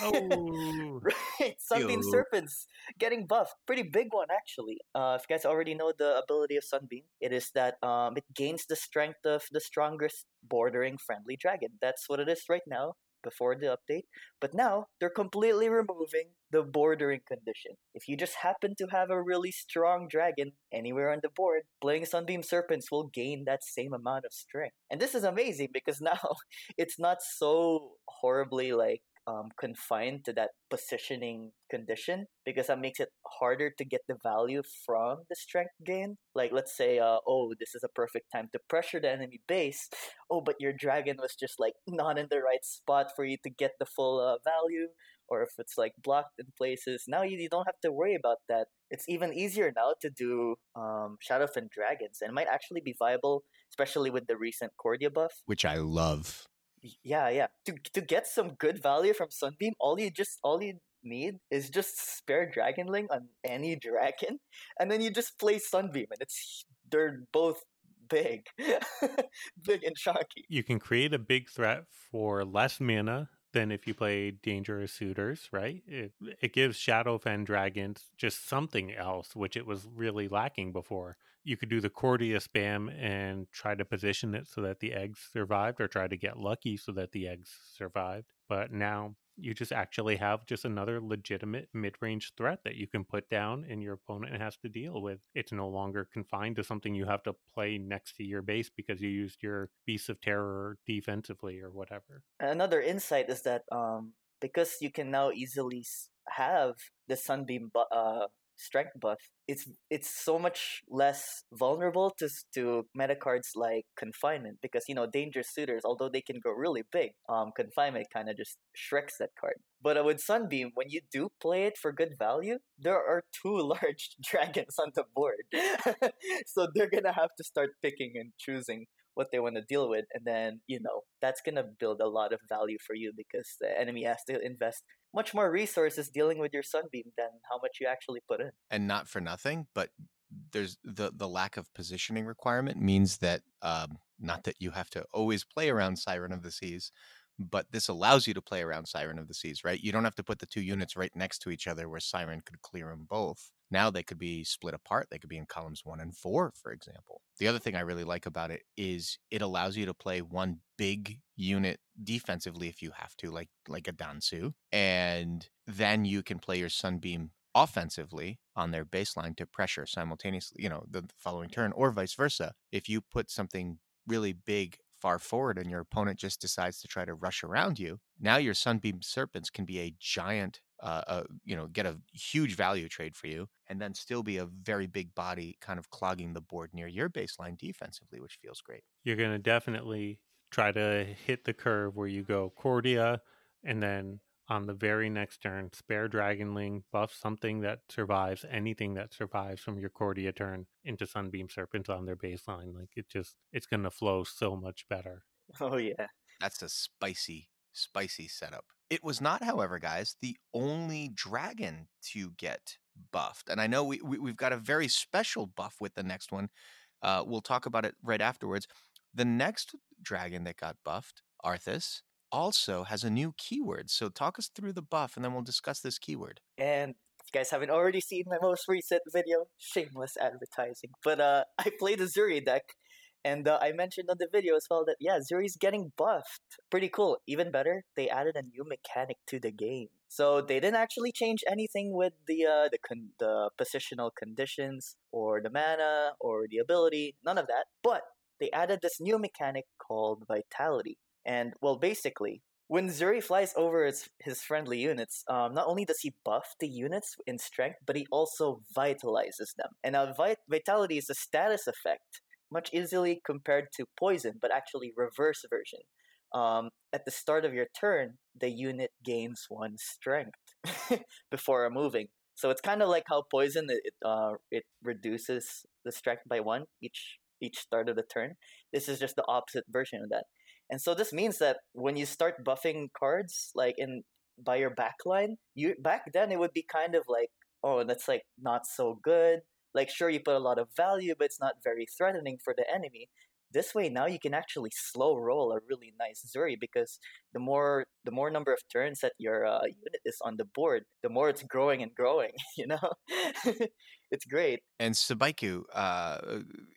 Oh, [LAUGHS]
right, Sunbeam
Yo.
Serpents getting buffed. Pretty big one, actually. Uh, if you guys already know the ability of Sunbeam, it is that um, it gains the strength of the strongest bordering friendly dragon. That's what it is right now before the update. But now they're completely removing the bordering condition. If you just happen to have a really strong dragon anywhere on the board, playing Sunbeam Serpents will gain that same amount of strength. And this is amazing because [LAUGHS] now it's not so horribly like um, confined to that positioning condition because that makes it harder to get the value from the strength gain. Like, let's say, uh, oh, this is a perfect time to pressure the enemy base. Oh, but your dragon was just like not in the right spot for you to get the full uh, value. Or if it's like blocked in places, now you, you don't have to worry about that. It's even easier now to do um, Shadowfen Dragons, and it might actually be viable, especially with the recent Cordia buff.
Which I love.
Yeah, yeah. To to get some good value from Sunbeam, all you just all you need is just spare Dragonling on any [LAUGHS] dragon, and then you just play Sunbeam, and it's they're both big, [LAUGHS] big and chunky.
you can create a big threat for less mana than if you play dangerous suitors, right? It it gives Shadowfen dragons just something else, which it was really lacking before. You could do the Cordia spam and try to position it so that the eggs survived, or try to get lucky so that the eggs survived. But now you just actually have just another legitimate mid-range threat that you can put down and your opponent has to deal with. It's no longer confined to something you have to play next to your base because you used your Beasts of Terror defensively or whatever.
Another insight is that um because you can now easily have the Sunbeam uh strength buff, it's it's so much less vulnerable to to meta cards like confinement because you know dangerous suitors, although they can go really big, um confinement kind of just shreks that card. But uh, with Sunbeam, when you do play it for good value, there are two [LAUGHS] large dragons on the board, [LAUGHS] so they're gonna have to start picking and choosing what they want to deal with and then you know that's going to build a lot of value for you because the enemy has to invest much more resources dealing with your sunbeam than how much you actually put in
and not for nothing, but there's the the lack of positioning requirement means that um, not that you have to always play around Siren of the Seas, but this allows you to play around Siren of the Seas, right? You don't have to put the two units right next to each other where Siren could clear them both. Now they could be split apart. They could be in columns one and four, for example. The other thing I really like about it is it allows you to play one big unit defensively if you have to, like like a Dansu, and then you can play your Sunbeam offensively on their baseline to pressure simultaneously, you know, the, the following turn, or vice versa. If you put something really big far forward and your opponent just decides to try to rush around you, now your Sunbeam Serpents can be a giant, uh, uh, you know, get a huge value trade for you, and then still be a very big body kind of clogging the board near your baseline defensively, which feels great.
You're going to definitely try to hit the curve where you go Cordia and then on the very next turn, spare Dragonling, buff something that survives, anything that survives from your Cordia turn into Sunbeam Serpents on their baseline. Like it just, it's going to flow so much better.
oh yeah
That's a spicy, spicy setup. It was not, however, guys, the only dragon to get buffed. And I know we, we, we've got a very special buff with the next one. Uh, we'll talk about it right afterwards. The next dragon that got buffed, Arthas, also has a new keyword. So talk us through the buff and then we'll discuss this keyword.
and if you guys haven't already seen my most recent video shameless advertising but uh [LAUGHS] i played a zuri deck And uh, I mentioned on the video as well that yeah, Zuri's getting buffed. Pretty cool. Even better, they added a new mechanic to the game. So they didn't actually change anything with the uh, the con- the positional conditions or the mana or the ability, none of that. But they added this new mechanic called Vitality. And well, basically, when Zuri flies over his, his friendly units, um, not only does he buff the units in strength, but he also vitalizes them. And now, vit- Vitality is a status effect, much easily compared to Poison, but actually reverse version. Um, at the start of your turn, the unit gains one strength [LAUGHS] before moving. So it's kind of like how Poison it uh, it reduces the strength by one each each start of the turn. This is just the opposite version of that. And so this means that when you start buffing cards like in by your backline, you back then it would be kind of like, oh, that's like not so good. Like sure you put a lot of value, but it's not very threatening for the enemy. This way now you can actually slow roll a really nice Zuri because the more the more number of turns that your uh, unit is on the board, the more it's growing and growing. [LAUGHS] You know, it's great.
And Sabaiku, uh,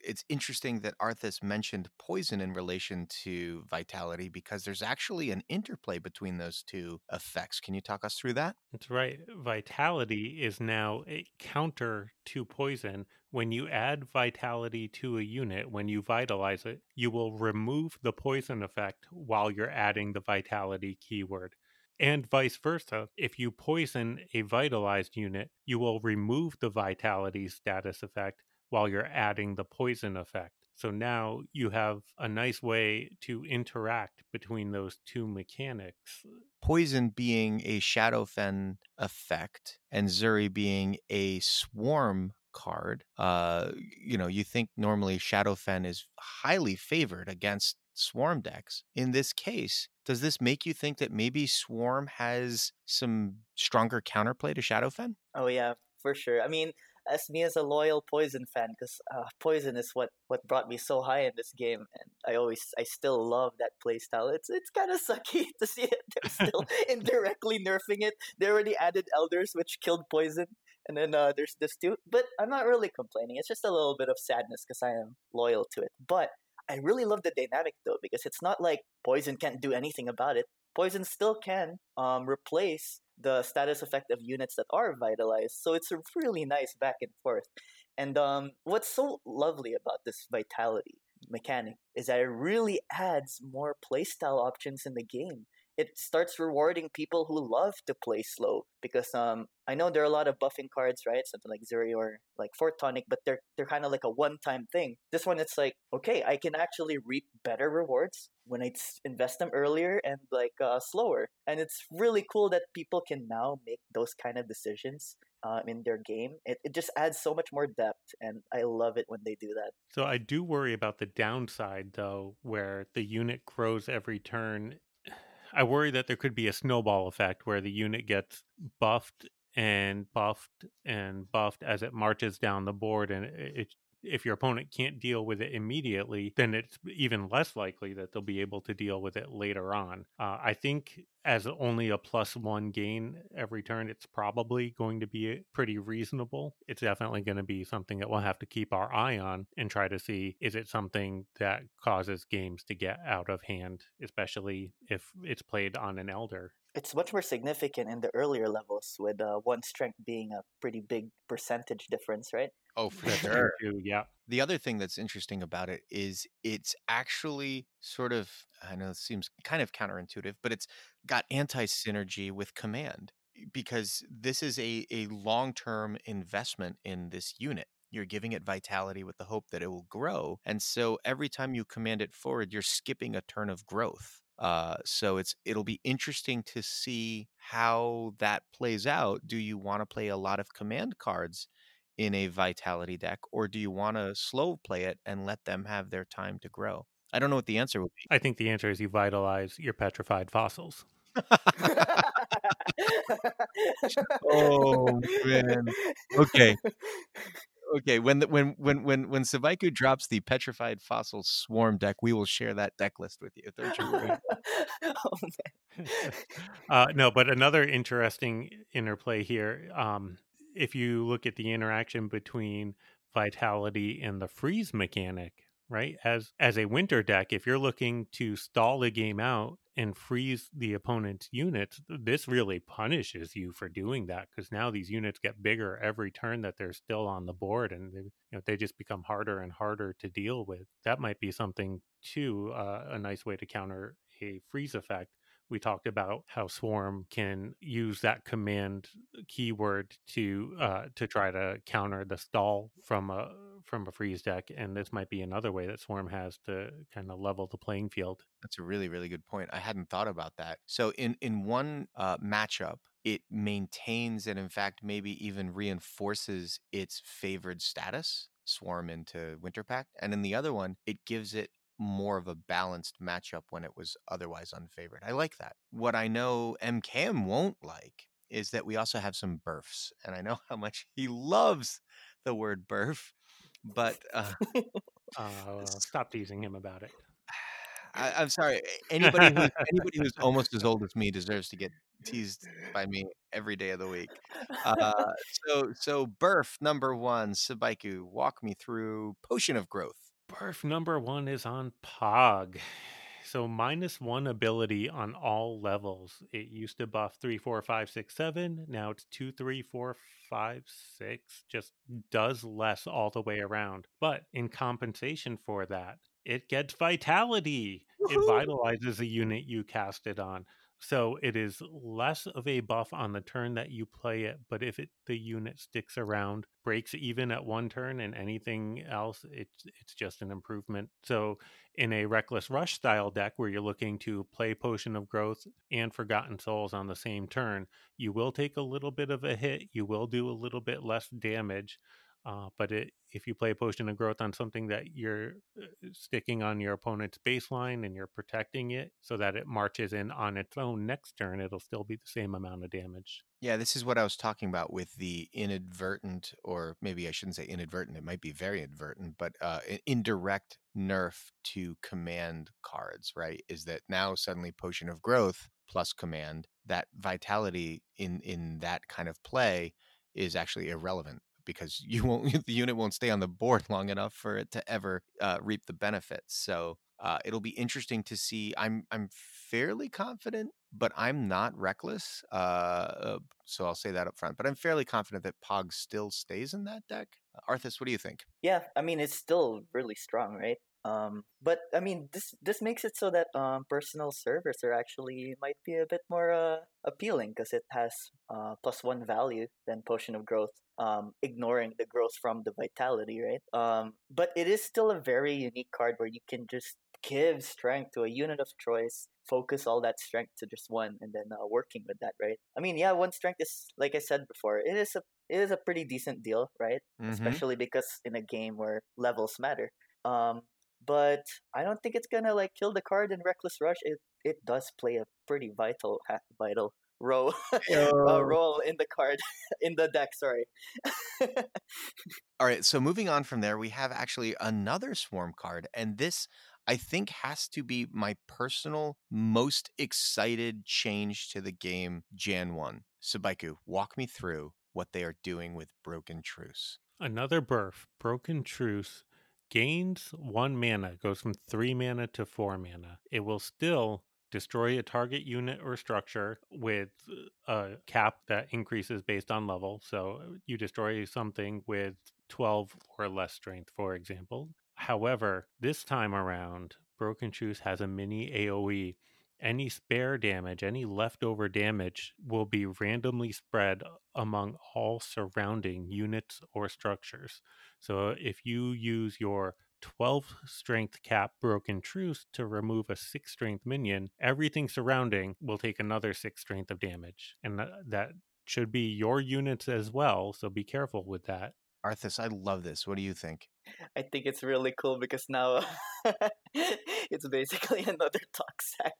it's interesting that Arthas mentioned poison in relation to vitality because there's actually an interplay between those two effects. Can you talk us through that?
That's right. Vitality is now a counter to poison. When you add vitality to a unit, when you vitalize it, you will remove the poison effect while you're adding the vitality keyword. And vice versa, if you poison a vitalized unit, you will remove the vitality status effect while you're adding the poison effect. So now you have a nice way to interact between those two mechanics.
Poison being a Shadowfen effect, and Zuri being a swarm card. Uh, you know, you think normally Shadowfen is highly favored against Swarm decks. In this case, does this make you think that maybe Swarm has some stronger counterplay to Shadowfen?
Oh yeah, for sure. I mean, as me as a loyal Poison fan, because uh, Poison is what what brought me so high in this game, and I always I still love that playstyle. It's it's kind of [LAUGHS] sucky to see it. They're still [LAUGHS] indirectly nerfing it. They already added Elders, which killed Poison, and then uh, there's this too. But I'm not really complaining. It's just a little bit of sadness because I am loyal to it. But I really love the dynamic though because it's not like Poison can't do anything about it. Poison still can um, replace the status effect of units that are vitalized. So it's a really nice back and forth. And um, what's so lovely about this vitality mechanic is that it really adds more playstyle options in the game it starts rewarding people who love to play slow because um I know there are a lot of buffing cards, right? Something like Zuri or like Fort Tonic, but they're they're kind of like a one-time thing. This one, it's like okay, I can actually reap better rewards when I invest them earlier and like uh, slower, and it's really cool that people can now make those kind of decisions uh, in their game. It it just adds so much more depth, and I love it when they do that.
So I do worry about the downside though, where the unit grows every turn I worry that there could be a snowball effect where the unit gets buffed and buffed and buffed as it marches down the board and it if your opponent can't deal with it immediately, then it's even less likely that they'll be able to deal with it later on. Uh, I think as only a plus one gain every turn, it's probably going to be pretty reasonable. It's definitely going to be something that we'll have to keep our eye on and try to see is it something that causes games to get out of hand, especially if it's played on an elder
it's much more significant in the earlier levels with uh, one strength being a pretty big percentage difference right?
Oh [LAUGHS] for sure.
yeah.
The other thing that's interesting about it is it's actually sort of i know it seems kind of counterintuitive but it's got anti-synergy with command because this is a, a long-term investment in this unit. You're giving it vitality with the hope that it will grow and so every time you command it forward you're skipping a turn of growth uh, so it's it'll be interesting to see how that plays out. Do you want to play a lot of command cards in a vitality deck, or do you want to slow play it and let them have their time to grow? I don't know what the answer would be.
I think the answer is you vitalize your petrified fossils. [LAUGHS]
oh man. Okay [LAUGHS] okay, when the, when when when when Sabaiku drops the petrified fossil swarm deck, we will share that deck list with you. Don't you worry. [LAUGHS]
oh, [LAUGHS] uh, no, but another interesting interplay here. Um, if you look at the interaction between vitality and the freeze mechanic, right? As as a winter deck, if you're looking to stall the game out and freeze the opponent's units, this really punishes you for doing that because now these units get bigger every turn that they're still on the board, and they, you know they just become harder and harder to deal with. That might be something too, uh, a nice way to counter a freeze effect we talked about how Swarm can use that command keyword to uh, to try to counter the stall from a from a freeze deck, and this might be another way that Swarm has to kind of level the playing field.
That's a really really good point. I hadn't thought about that. So in in one uh, matchup, it maintains and in fact maybe even reinforces its favored status swarm into winter pact and in the other one it gives it more of a balanced matchup when it was otherwise unfavored. I like that. What I know MKM won't like is that we also have some burfs, and I know [LAUGHS] how much he loves the word burf, but uh, [LAUGHS]
uh, stop teasing him about it. [SIGHS]
I, am sorry. Anybody who's [LAUGHS] anybody who's almost as old as me deserves to get teased by me every day of the week. Uh, so so burf number one, Sabaiku, walk me through potion of growth.
Barf number one is on Pog. So minus one ability on all levels. It used to buff three, four, five, six, seven. Now it's two, three, four, five, six. Just does less all the way around. But in compensation for that, it gets vitality. Woo-hoo! It vitalizes the unit you cast it on. So it is less of a buff on the turn that you play it, but if it the unit sticks around, breaks even at one turn, and anything else, it's it's just an improvement. So in a reckless rush style deck where you're looking to play Potion of Growth and Forgotten Souls on the same turn, you will take a little bit of a hit. You will do a little bit less damage, uh, but it, if you play a Potion of Growth on something that you're uh, sticking on your opponent's baseline and you're protecting it so that it marches in on its own next turn, it'll still be the same amount of damage.
Yeah, this is what I was talking about with the inadvertent, or maybe I shouldn't say inadvertent, it might be very advertent, but uh, indirect nerf to command cards, right? Is that now suddenly Potion of Growth plus command, that vitality in in that kind of play is actually irrelevant because you [LAUGHS] won't the unit won't stay on the board [LAUGHS] long enough for it to ever uh, reap the benefits. So uh, it'll be interesting to see. I'm I'm fairly confident, but I'm not reckless. Uh, so I'll say that up front. But I'm fairly confident that Pog still stays in that deck. Arthas, what do you think?
Yeah, I mean it's still really strong, right? Um, but I mean, this this makes it so that um, personal servers are actually might be a bit more uh, appealing because it has uh, plus one value than Potion of Growth, um, ignoring the growth from the vitality, right? Um, but it is still a very unique card where you can just give strength to a unit of choice, focus all that strength to just one, and then uh, working with that, right? I mean, yeah, one strength is like I said before, it is a it is a pretty decent deal, right? Mm-hmm. Especially because in a game where levels matter. Um, but I don't think it's gonna like kill the card in Reckless Rush. It it does play a pretty vital vital role [LAUGHS] uh, role in the card [LAUGHS] in the deck. Sorry.
All right. So moving on from there, we have actually another Swarm card, and this I think has to be my personal most excited change to the game Jan 1. Sabaiku, walk me through what they are doing with Broken Truce.
Another burf, Broken Truce gains one mana, goes from three mana to four mana. It will still destroy a target unit or structure with uh, a cap that increases based on level. So you destroy something with 12 or less strength, for example. However, this time around, Broken Truce has a mini AoE any spare damage, any leftover damage will be randomly spread among all surrounding units or structures. So if you use your 12 strength cap broken truce to remove a 6 strength minion, everything surrounding will take another 6 strength of damage. And that, that should be your units as well, so be careful with that.
Arthas, I love this. What do you think?
I think it's really cool because now [LAUGHS] it's basically [LAUGHS] another Toxac.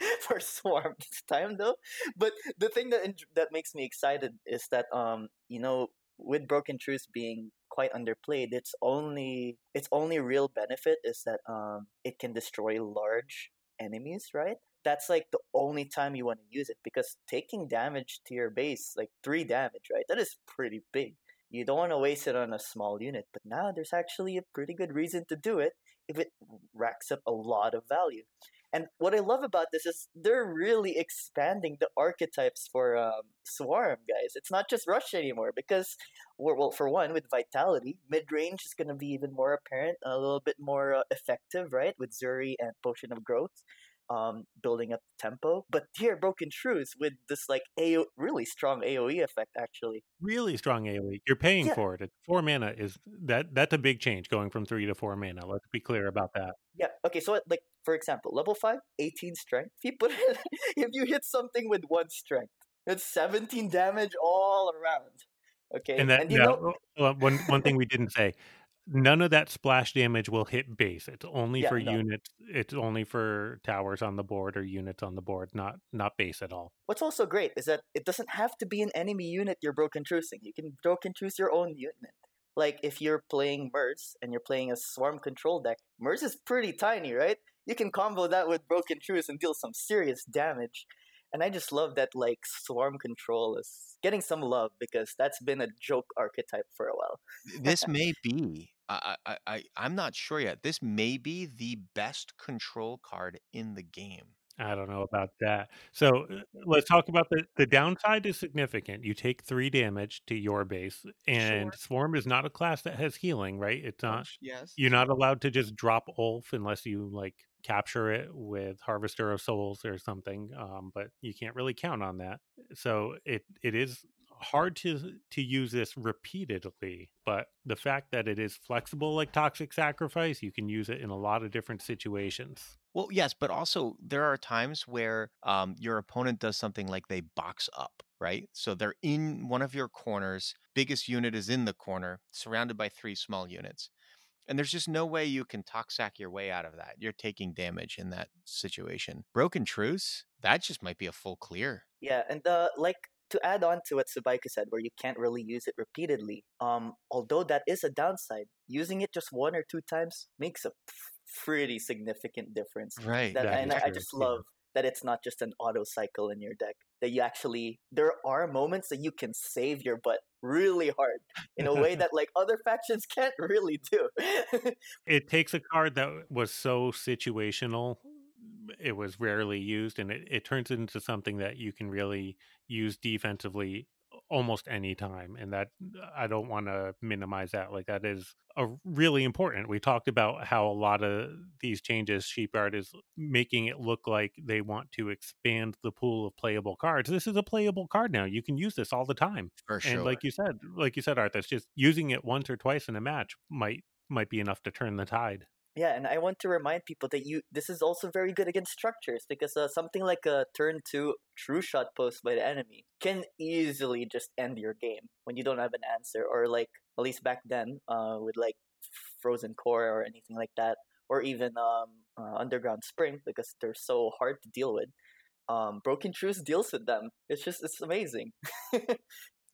[LAUGHS] for Swarm [LAUGHS] this time though. But the thing that that makes me excited is that um you know with Broken Truce being quite underplayed, its only its only real benefit is that um it can destroy large enemies, right? That's like the only time you want to use it because taking damage to your base, like three damage, right? That is pretty big You don't want to waste it on a small unit, but now there's actually a pretty good reason to do it if it racks up a lot of value. And what I love about this is they're really expanding the archetypes for um, Swarm, guys. It's not just Rush anymore because, well, for one, with Vitality, mid range is going to be even more apparent, a little bit more uh, effective, right? With Zuri and Potion of Growth um, building up tempo. But here, Broken Truce with this like AO, really strong AOE effect, actually.
Really strong AOE. You're paying
Yeah.
for it. Four mana is that that's a big change going from three to four mana. Let's be clear about that.
Yeah. Okay. So, like for example, level five, 18 strength. [LAUGHS] If you put it, if you hit something with one strength, it's 17 damage all around. Okay.
And that
you
yeah,
know,
well, one one thing we didn't say. None of that splash damage will hit base. It's only
Yeah,
for
no.
units. It's only for towers on the board or units on the board, not not base at all.
what's also great is that it doesn't have to be an enemy unit you're broken trucing. You can broken truce your own unit. Like if you're playing Merz and you're playing a swarm control deck, Merz is pretty tiny, right? You can combo that with broken truce and deal some serious damage. And I just love that like swarm control is getting some love because that's been a joke archetype for a while. [LAUGHS]
this may be I, I i i'm not sure yet this may be the best control card in the game
I don't know about that. So uh, let's talk about the the downside is significant. You take three damage to your base, and Swarm is not a class that has healing, right? It's not.
yes
You're not allowed to just drop Ulf unless you like capture it with Harvester of Souls or something. Um, but you can't really count on that. So it it is hard to to use this repeatedly. But the fact that it is flexible like Toxic Sacrifice, you can use it in a lot of different situations.
Well, yes, but also there are times where um, your opponent does something like they box up, right? So they're in one of your corners, biggest unit is in the corner, surrounded by three small units. And there's just no way you can toxac your way out of that. You're taking damage in that situation. Broken Truce, that just might be a full clear.
Yeah, and the like to add on to what Sabaiku said, where you can't really use it repeatedly. Um, although that is a downside, using it just one or two times makes a pretty significant difference.
Right.
That,
that
and I, I just love that it's not just an auto cycle in your deck. That you actually there are moments that you can save your butt really hard in a way that like [LAUGHS] other factions can't really do. [LAUGHS]
it takes a card that was so situational it was rarely used and it, it turns into something that you can really use defensively almost any time and that i don't want to minimize that like that is a really important. We talked about how a lot of these changes sheepyard is making it look like they want to expand the pool of playable cards. This is a playable card now. You can use this all the time.
For sure.
and like you said like you said Arthas it's just using it once or twice in a match might might be enough to turn the tide
Yeah, and I want to remind people that you this is also very good against structures because uh, something like a turn two true shot post by the enemy can easily just end your game when you don't have an answer, or like at least back then uh, with like frozen core or anything like that, or even um, uh, underground spring because they're so hard to deal with. Um, Broken Truce deals with them. It's just it's amazing. [LAUGHS]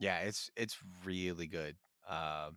Yeah, it's it's really good. Uh,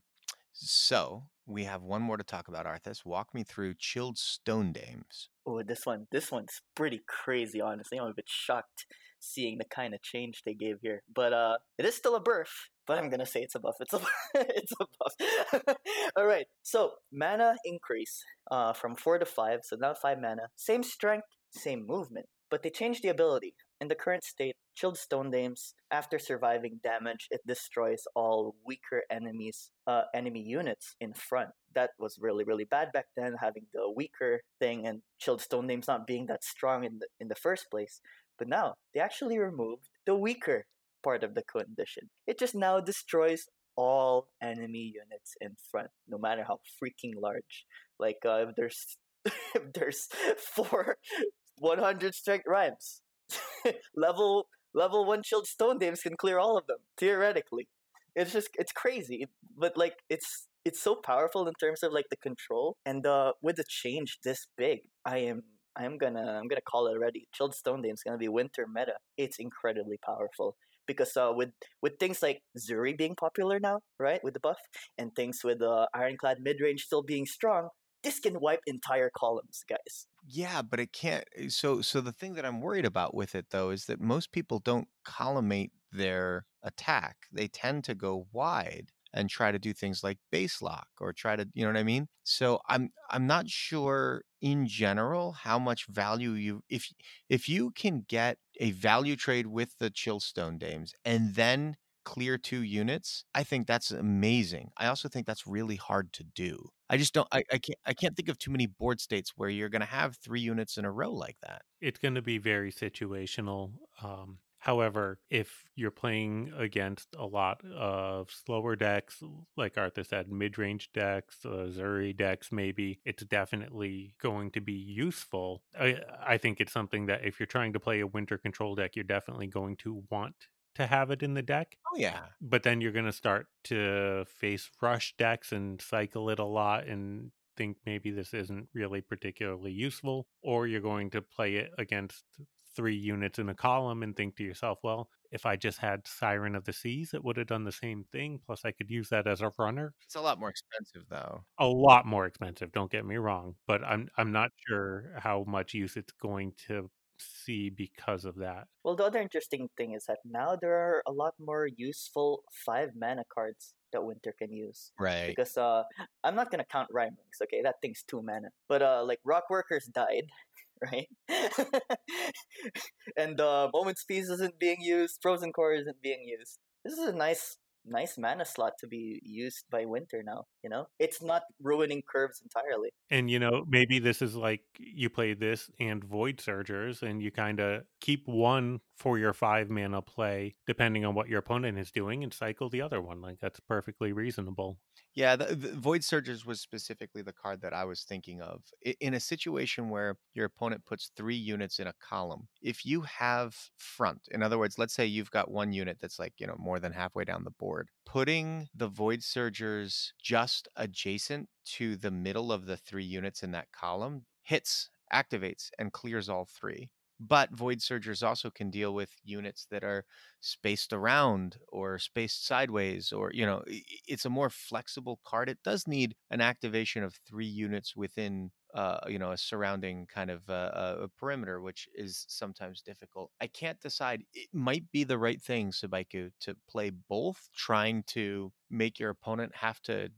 so we have one more to talk about, Arthas. Walk me through Chilled Stone Dames.
Oh, this one, this one's pretty crazy. Honestly, I'm a bit shocked seeing the kind of change they gave here. But uh, it is still a burf. But I'm gonna say it's a buff. It's a [LAUGHS] it's a buff. [LAUGHS] All right. So mana increase uh from four to five. So now five mana. Same strength, same movement. But they changed the ability. In the current state, Chilled Stone Dames, after surviving damage, it destroys all weaker enemies, uh, enemy units in front. That was really, really bad back then, having the weaker thing and Chilled Stone Dames not being that strong in the, in the first place. But now, they actually removed the weaker part of the condition. It just now destroys all enemy units in front, no matter how freaking large. Like, uh, if there's [LAUGHS] if there's four [LAUGHS] 100 strength rhymes, [LAUGHS] level level one chilled stone dames can clear all of them theoretically. It's just it's crazy, but like it's it's so powerful in terms of like the control and uh with the change this big, I am I am gonna I'm gonna call it already. Chilled Stone Dame gonna be winter meta. It's incredibly powerful because uh with with things like Zuri being popular now, right, with the buff, and things with uh, Ironclad mid range still being strong, this can wipe entire columns, guys.
Yeah, but it can't. eh, So, so the thing that I'm worried about with it though is that most people don't collimate their attack. They tend to go wide, and try to do things like base lock or try to, you know what I mean? So I'm I'm not sure in general how much value you if if you can get a value trade with the Chillstone Dames and then clear two units, I think that's amazing. I also think that's really hard to do. I just don't I, I can't I can't think of too many board states where you're gonna have three units in a row like that.
It's going to be very situational. Um, however, if you're playing against a lot of slower decks, like Arthas said, mid-range decks, uh, Zuri decks, maybe it's definitely going to be useful. I, I think it's something that if you're trying to play a winter control deck, you're definitely going to want to have it in the deck.
Oh yeah.
But then you're going to start to face rush decks and cycle it a lot and think maybe this isn't really particularly useful. Or you're going to play it against three units in a column and think to yourself, well, if I just had Siren of the Seas, it would have done the same thing. Plus, I could use that as a runner.
It's a lot more expensive though.
A lot more expensive, don't get me wrong, but I'm I'm not sure how much use it's going to see because of that.
Well, the other interesting thing is that now there are a lot more useful five mana cards that Winter can use.
Right.
Because uh, I'm not gonna count Rhyme Wings, okay? That thing's two mana. But uh, like Rock Workers died, [LAUGHS] right? and uh, Moment's Peace isn't being used. Frozen Core isn't being used. This is a nice, nice mana slot to be used by Winter now. You know, it's not ruining curves entirely.
And you know, maybe this is like you play this and Void Surgers, and you kind of keep one for your five mana play, depending on what your opponent is doing, and cycle the other one. Like that's perfectly reasonable.
Yeah, the, the Void Surgers was specifically the card that I was thinking of. In a situation where your opponent puts three units in a column, if you have front, in other words, let's say you've got one unit that's like, you know, more than halfway down the board, putting the Void Surgers just adjacent to the middle of the three units in that column hits, activates, and clears all three. But Void Surgers also can deal with units that are spaced around or spaced sideways, or, you know, it's a more flexible card. It does need an activation of three units within, uh, you know, a surrounding kind of uh, uh, a perimeter, which is sometimes difficult. I can't decide. It might be the right thing, Sabaiku, to play both, trying to make your opponent have to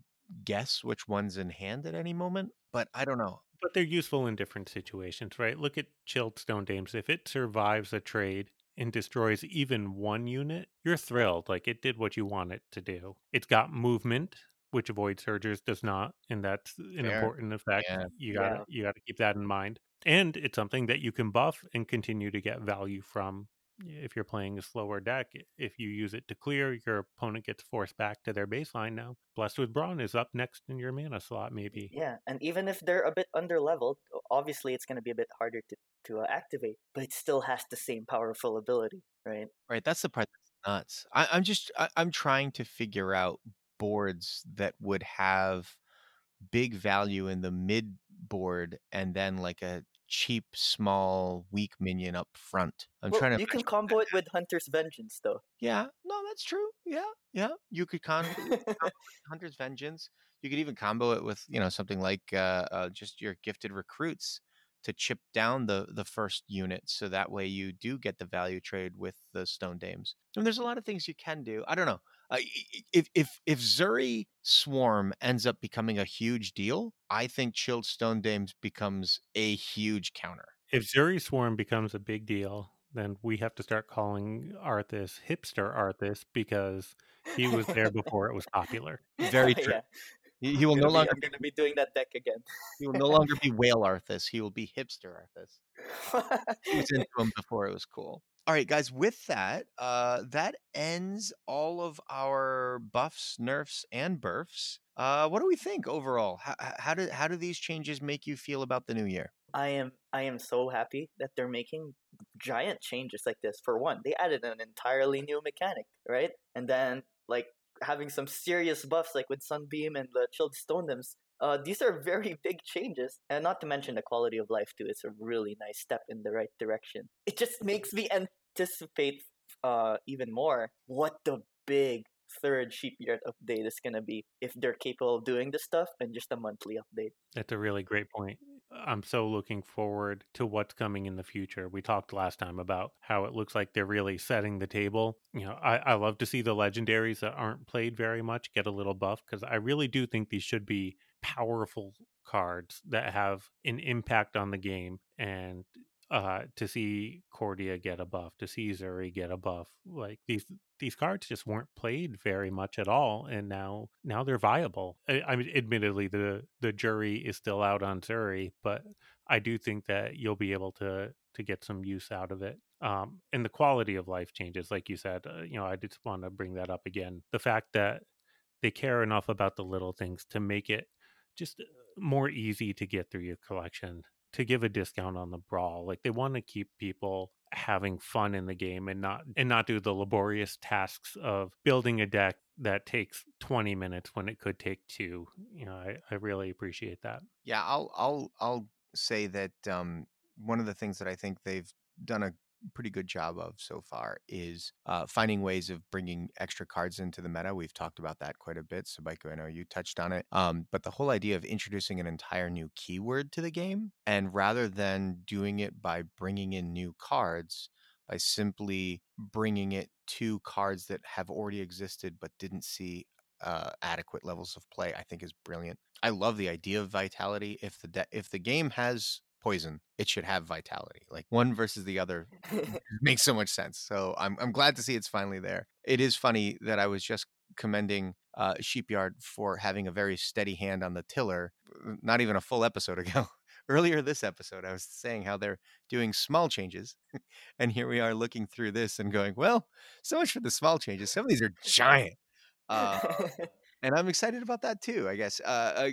guess which one's in hand at any moment. But I don't know.
But they're useful in different situations, right? Look at Chilled Stone Dames. If it survives a trade and destroys even one unit, you're thrilled. Like it did what you want it to do. It's got movement, which Void Surgers does not, and that's an
Fair.
important effect.
Yeah.
You gotta
Yeah.
you gotta keep that in mind. And it's something that you can buff and continue to get value from. If you're playing a slower deck, if you use it to clear, your opponent gets forced back to their baseline now. Blessed with Brawn is up next in your mana slot, maybe.
Yeah, and even if they're a bit under leveled, obviously it's going to be a bit harder to, to uh, activate, but it still has the same powerful ability, right?
Right. That's the part that's nuts. I, I'm just I, I'm trying to figure out boards that would have big value in the mid board and then like a cheap, small, weak minion up front. I'm
well,
trying to
you can combo it [LAUGHS] with Hunter's Vengeance, though.
Yeah, no, that's true. Yeah, yeah. You could con combo [LAUGHS] with Hunter's Vengeance. You could even combo it with you know something like uh, uh, just your gifted recruits to chip down the the first unit, so that way you do get the value trade with the Stone Dames. And there's a lot of things you can do. I don't know. Uh, i- i- if if if Zuri Swarm ends up becoming a huge deal, I think Chilled Stone Dames becomes a huge counter.
If Zuri Swarm becomes a big deal, then we have to start calling Arthas hipster Arthas because he was there before it was popular. [LAUGHS]
Very [LAUGHS] true.
yeah,
He, he will no
be-
longer
I'm going to be doing that deck again.
he will no longer be Whale Arthas. He will be Hipster Arthas. [LAUGHS] He was into him before it was cool. All right, guys. With that, uh, that ends all of our buffs, nerfs, and burfs. Uh, what do we think overall? How, how do how do these changes make you feel about the new year?
I am I am so happy that they're making giant changes like this. For one, they added an entirely new mechanic, right? And then like having some serious buffs like with Sunbeam and the Chilled Stone. Uh, these are very [LAUGHS] big changes, and not to mention the quality of life too. It's a really nice step in the right direction. It just makes me anticipate uh even more what the big third Sheepyard update is gonna be if they're capable of doing this stuff and just a monthly update.
That's a really great point. I'm so looking forward to what's coming in the future. We talked last time about how it looks like they're really setting the table. You know, I, I love to see the legendaries that aren't played very much get a little buff because I really do think these should be powerful cards that have an impact on the game and uh to see Cordia get a buff, to see Zuri get a buff. Like these these cards just weren't played very much at all and now now they're viable. I, I mean admittedly the the jury is still out on Zuri, but I do think that you'll be able to to get some use out of it. Um, and the quality of life changes, like you said. Uh, you know, I just want to bring that up again. The fact that they care enough about the little things to make it just uh, more easy to get through your collection to give a discount on the brawl like they want to keep people having fun in the game and not and not do the laborious tasks of building a deck that takes 20 minutes when it could take two you know i, I really appreciate that.
Yeah, I'll I'll I'll say that um, one of the things that I think they've done a pretty good job of so far is uh, finding ways of bringing extra cards into the meta. We've talked about that quite a bit. So, I know you touched on it. Um, but the whole idea of introducing an entire new keyword to the game, and rather than doing it by bringing in new cards, by simply bringing it to cards that have already existed but didn't see uh, adequate levels of play, I think is brilliant. I love the idea of vitality. If the de- if the game has poison, it should have vitality. Like one versus the other [LAUGHS] [LAUGHS] makes so much sense. So I'm I'm glad to see it's finally there. It is funny that I was just commending uh, Sheepyard for having a very steady hand on the tiller, uh, not even a full episode [LAUGHS] ago. Earlier this episode, I was saying how they're doing small changes, and here we are looking through this and going, "Well, so much for the small changes. Some of these are giant." Uh, and I'm excited about that too. I guess. Uh, uh,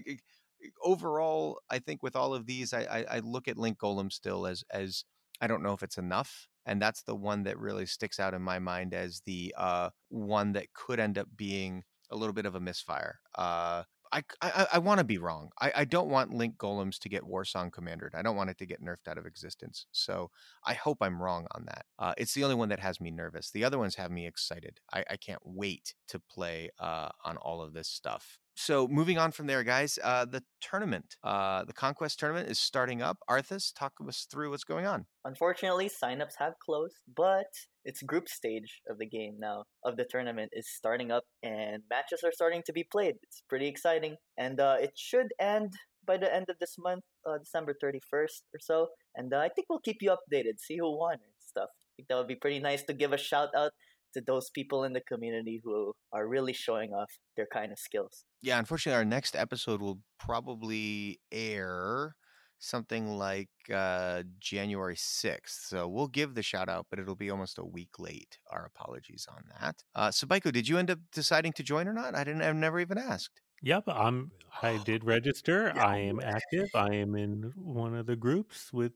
overall, I think with all of these, I, I, I look at Link Golem still as as I don't know if it's enough, and that's the one that really sticks out in my mind as the uh, one that could end up being a little bit of a misfire. Uh, I I, I want to be wrong. I, I don't want Link Golems to get Warsong Commandered. I don't want it to get nerfed out of existence. So I hope I'm wrong on that. Uh, it's the only one that has me nervous. The other ones have me excited. I, I can't wait to play uh, on all of this stuff. So moving on from there, guys, uh, the tournament, uh, the conquest tournament is starting up. Arthas, talk us through what's going on.
Unfortunately, signups have closed, but its group stage of the game now of the tournament is starting up, and matches are starting to be played. It's pretty exciting, and uh, it should end by the end of this month, uh, December thirty first or so. And uh, I think we'll keep you updated, see who won and stuff. I think that would be pretty nice to give a shout out to those people in the community who are really showing off their kind of skills.
Yeah, unfortunately, our next episode will probably air something like uh, January 6th. So we'll give the shout out, but it'll be almost a week late. Our apologies on that. Uh, so, Baiko, did you end up deciding to join or not? I didn't, I've never even asked.
Yep, I'm. I [GASPS] did register.
yeah.
I am active. I am in one of the groups with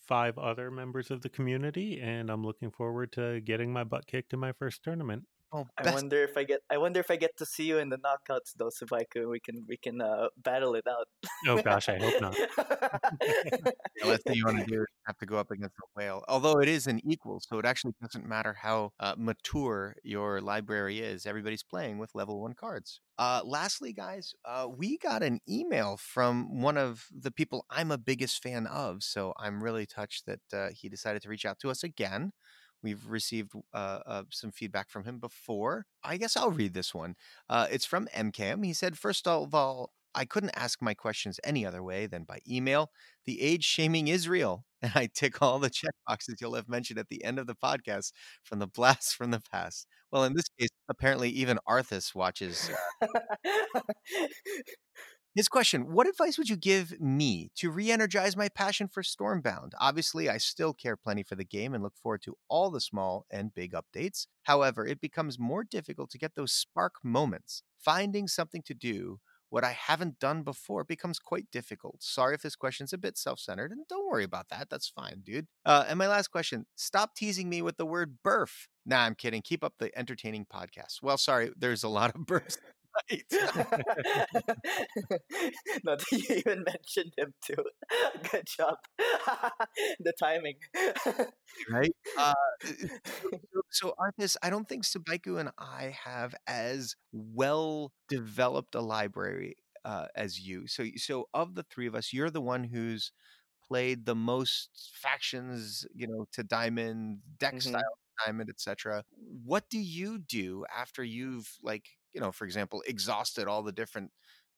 five other members of the community, and I'm looking forward to getting my butt kicked in my first tournament.
Oh,
I wonder if I get I wonder if I get to see you in the knockouts though, Sabaiku. We can we can uh, battle it out.
Oh gosh, I hope not.
The last thing you want to do is have to go up against a whale. Although it is an equal, so it actually doesn't matter how uh, mature your library is. Everybody's playing with level one cards. Uh, lastly, guys, uh, we got an email from one of the people I'm a biggest fan of. So I'm really touched that uh, he decided to reach out to us again. We've received uh, uh, some feedback from him before. I guess I'll read this one. Uh, it's from MCAM. He said, First of all, I couldn't ask my questions any other way than by email. The age shaming is real, [LAUGHS] and I tick all the check boxes you'll have mentioned at the end of the podcast from the blast from the past. Well, in this case, apparently even Arthas watches. [LAUGHS] His question What advice would you give me to re energize my passion for Stormbound? Obviously, I still care plenty for the game and look forward to all the small and big updates. However, it becomes more difficult to get those spark moments. Finding something to do what I haven't done before becomes quite difficult. Sorry if this question's a bit self centered, and don't worry about that. That's fine, dude. Uh, and my last question stop teasing me with the word burf. Nah, I'm kidding. Keep up the entertaining podcast. Well, sorry, there's a lot of [LAUGHS] burfs. [LAUGHS]
Not that you even mentioned him too. [LAUGHS] Good job. [LAUGHS] the timing.
right? Uh, so, so Arthas, I don't think Sabaiku and I have as well developed a library uh, as you. So so of the three of us, you're the one who's played the most factions, you know, to diamond, deck
Mhm.
style diamond, etc. What do you do after you've like, you know, for example, exhausted all the different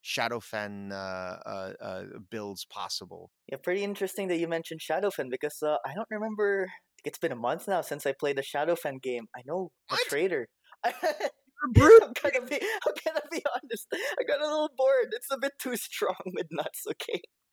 Shadowfen uh, uh, uh, builds possible?
Yeah, pretty interesting that you mentioned Shadowfen because uh, I don't remember. It's been a month now since I played the Shadowfen game. I know a
What? [LAUGHS] brute. [LAUGHS]
I'm gonna be. I'm gonna be honest. I got a little bored. It's a bit too strong [LAUGHS] with nuts. Okay, [LAUGHS]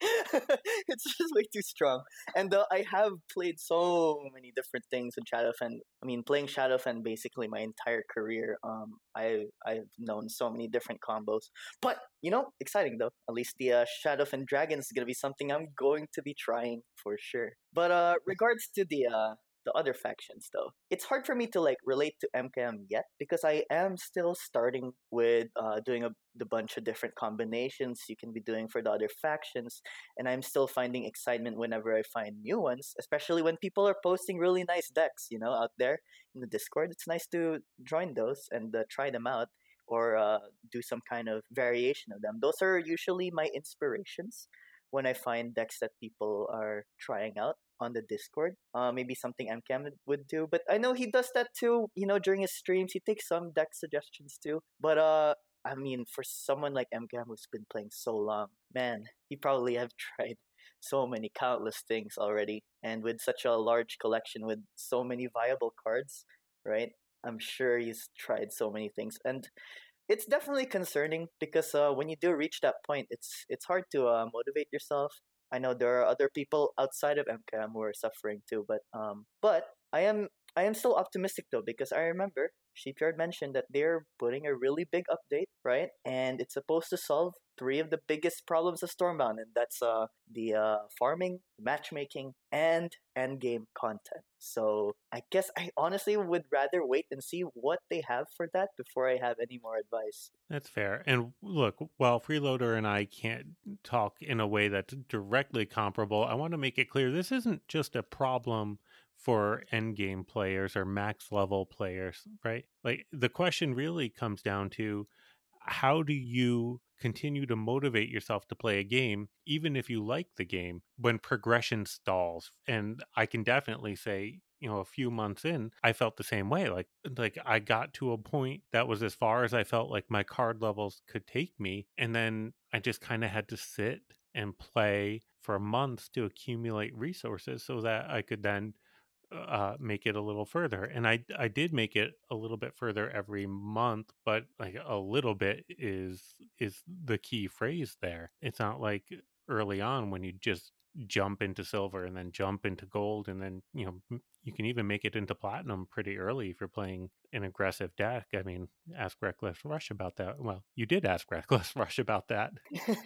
it's just way too strong. And uh, I have played so many different things in Shadowfen. I mean, playing Shadowfen basically my entire career. Um, I I've known so many different combos. But you know, exciting though. At least the uh, Shadowfen Dragons is gonna be something I'm going to be trying for sure. But uh, regards to the uh the other factions though. It's hard for me to like relate to MCAM yet because i am still starting with uh, doing a the bunch of different combinations you can be doing for the other factions and i'm still finding excitement whenever i find new ones especially when people are posting really nice decks you know out there in the discord. It's nice to join those and uh, try them out or uh, do some kind of variation of them. Those are usually my inspirations when I find decks that people are trying out on the Discord. Uh, maybe something MCAM would do, but I know he does that too. You know, during his streams, he takes some deck suggestions too. But uh, I mean, for someone like MCAM who's been playing so long, man, he probably have [LAUGHS] tried so many countless things already, and with such a large collection with so many viable cards, right? I'm sure he's tried so many things, and it's definitely concerning because uh, when you do reach that point, it's it's hard to uh, motivate yourself. I know there are other people outside of MCAM who are suffering too, but um, but I am I am still optimistic though because I remember Sheepyard mentioned that they're putting a really big update, right? And it's supposed to solve three of the biggest problems of Stormbound, and that's uh the uh farming, matchmaking, and endgame content. So I guess I honestly would rather wait and see what they have for that before I have any more advice.
That's fair. And look, while Freeloader and I can't talk in a way that's directly comparable, I want to make it clear this isn't just a problem for endgame players or max level players, right? Like the question really comes down to how do you continue to motivate yourself to play a game even if you like the game when progression stalls? And i can definitely say you know a few months in i felt the same way like like i got to a point that was as far as i felt like my card levels could take me and then i just kind of had to sit and play for months to accumulate resources so that i could then uh, make it a little further. And I I did make it a little bit further every month, but like a little bit is is the key phrase there. It's not like early on when you just jump into silver and then jump into gold and then you know you can even make it into platinum pretty early if you're playing an aggressive deck. I mean, ask Reckless Rush about that. Well, you did ask [LAUGHS] Reckless Rush about that [LAUGHS]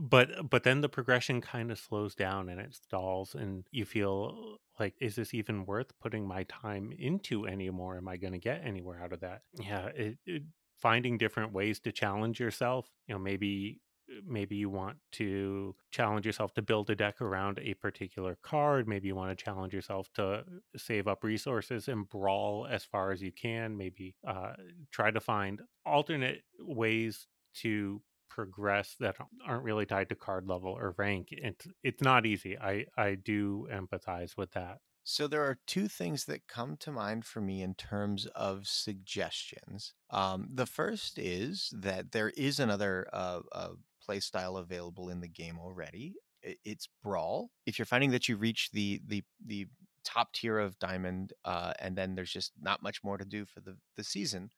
but but then the progression kind of slows down and it stalls and you feel like is this even worth putting my time into anymore am i going to get anywhere out of that yeah it, it, finding different ways to challenge yourself you know maybe maybe you want to challenge yourself to build a deck around a particular card maybe you want to challenge yourself to save up resources and brawl as far as you can maybe uh, try to find alternate ways to progress that aren't really tied to card level or rank. It's it's not easy. I I do empathize with that.
So there are two things that come to mind for me in terms of suggestions. Um, the first is that there is another uh, uh, play style available in the game already. It's brawl. If you're finding that you reach the the the top tier of diamond, uh, and then there's just not much more to do for the the season,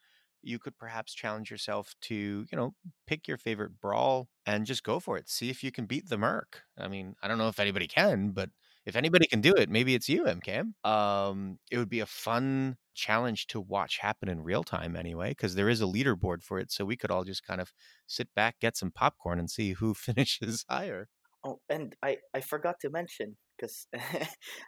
you could perhaps challenge yourself to, you know, pick your favorite brawl and just go for it. See if you can beat the Merc. I mean, I don't know if anybody can, but if anybody can do it, maybe it's you, MCAM. Um, it would be a fun challenge to watch happen in real time anyway, because there is a leaderboard for it. So we could all just kind of sit back, get some popcorn, and see who [LAUGHS] finishes higher.
Oh, and I, I forgot to mention because [LAUGHS]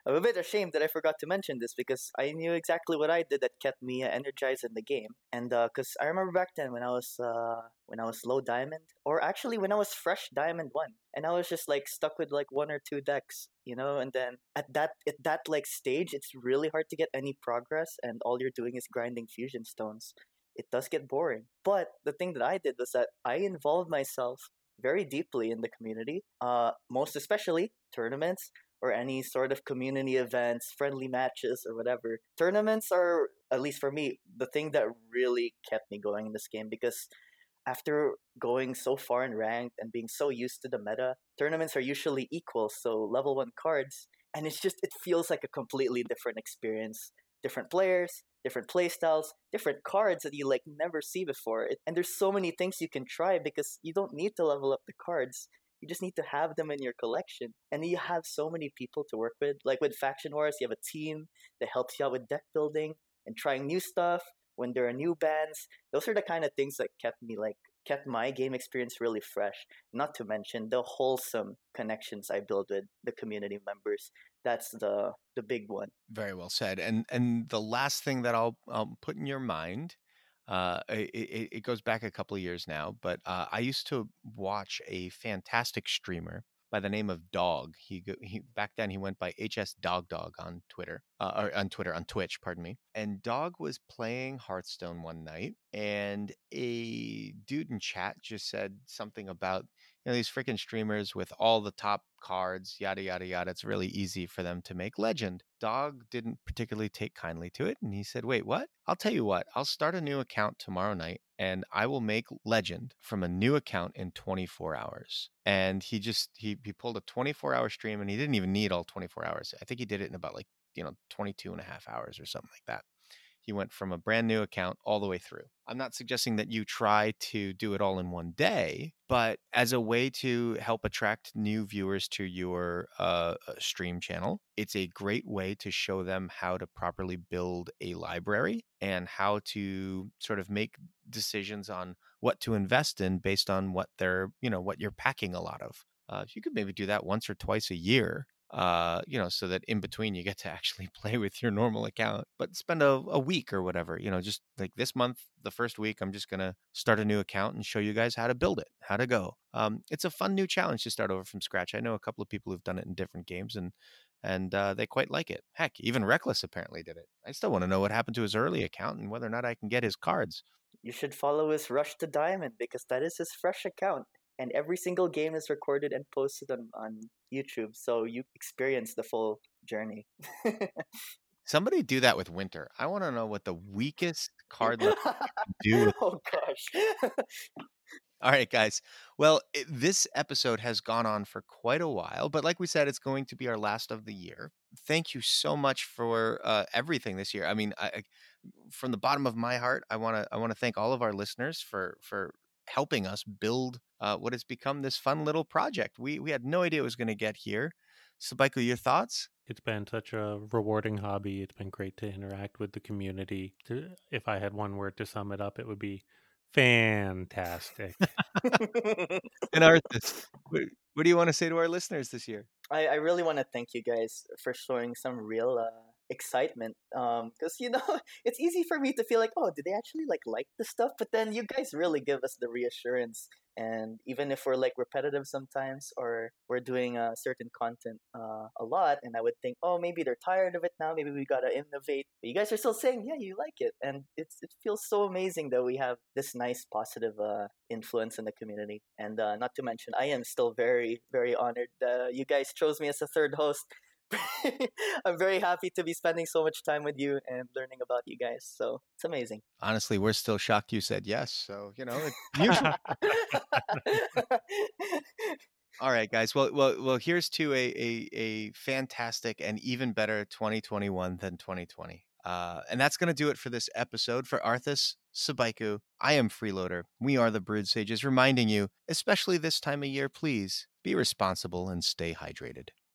I'm a bit ashamed that I forgot to mention this because I knew exactly what I did that kept me uh, energized in the game. And because uh, I remember back then when I was uh, when I was low diamond, or actually when I was fresh diamond one, and I was just like stuck with like one or two decks, you know. And then at that at that like stage, it's really hard to get any progress, and all you're doing is grinding fusion stones. it does get boring. But the thing that I did was that I involved myself very deeply in the community, uh, most especially tournaments or any sort of community events, friendly matches, or whatever. Tournaments are, at least for me, the thing that really kept me going in this game because after going so far in ranked and being so used to the meta, tournaments are usually equal, so level one cards, and it's just it feels like a completely different experience. Different players, different playstyles, different cards that you like never see before. And there's so many things you can try because you don't need to level up the cards. You just need to have them in your collection. And you have so many people to work with. Like with Faction Wars, you have a team that helps you out with deck building and trying new stuff when there are new bans. Those are the kind of things that kept me like kept my game experience really fresh. Not to mention the wholesome connections I build with the community members. That's the the big one.
Very well said. And and the last thing that I'll, I'll put in your mind, uh, it, it goes back a couple of years now, but uh, I used to watch a fantastic streamer by the name of Dog. He he back then he went by HS Dog Dog on Twitter, uh, or on Twitter on Twitch, pardon me. And Dog was playing Hearthstone one night, and a dude in chat just said something about you know these freaking streamers with all the top cards, yada yada yada. It's really easy for them to make legend. Dog didn't particularly take kindly to it, and he said, "Wait, what? I'll tell you what. I'll start a new account tomorrow night, and I will make legend from a new account in 24 hours." And he just he he pulled a 24 hour stream, and he didn't even need all 24 hours. I think he did it in about like you know 22 and a half hours or something like that. He went from a brand new account all the way through. I'm not suggesting that you try to do it all in one day, but as a way to help attract new viewers to your uh, uh, stream channel, it's a great way to show them how to properly build a library and how to sort of make decisions on what to invest in based on what they're, you know, what you're packing a lot of. Uh, you could maybe do that once or twice a year uh, you know, so that in between you get to actually [LAUGHS] play with your normal account, but spend a, a week or whatever, you know, just like this month, the first week, I'm just going to start a new account and show you guys how to build it, how to go. Um, it's a fun new challenge to start over from scratch. I know a couple of people who've done it in different games and, and uh, they quite like it. Heck, even Reckless apparently did it. I still want to know what happened to his early account and whether or not I can get his cards.
You should follow his Rush to Diamond because that is his fresh account and every single game is recorded and posted on, on YouTube, so you experience the full journey.
Somebody do that with Winter. I want to know what the weakest card do. [LAUGHS]
oh gosh.
All right, guys. Well, it, this episode has gone on for quite a while, but like we said, it's going to be our last of the year. Thank you so much for uh, everything this year. I mean, I, from the bottom of my heart, I want to I want to thank all of our listeners for for helping us build uh, what has become this fun little project. We we had no idea it was going to get here. So, Michael, your thoughts?
It's been such a rewarding hobby. It's been great to interact with the community. To, if I had one word to sum it up, it would be fantastic. [LAUGHS]
and [LAUGHS] Arthas, what, what do you want to say to our listeners this year?
I, I really want to thank you guys for showing some real uh, excitement um because you know [LAUGHS] it's easy for me to feel like oh did they actually like like the stuff? But then you guys really give us the reassurance and even if we're like repetitive sometimes or we're doing uh, certain content uh, a lot and i would think oh maybe they're tired of it now maybe we gotta innovate but you guys are still saying yeah you like it and it's it feels so amazing that we have this nice positive uh, influence in the community and uh, not to mention i am still very very honored you guys chose me as a third host [LAUGHS] I'm very happy to be spending so much time with you and learning about you guys. So it's amazing.
Honestly, we're still shocked you said yes. So you know, [LAUGHS] [LAUGHS] All right, guys. Well, well, well. Here's to a, a a fantastic and even better 2021 than 2020. Uh, and that's going to do it for this episode. For Arthas, Sabaiku, I am Freeloader. We are the Brewed Sages, reminding you, especially this time of year, please be responsible and stay hydrated.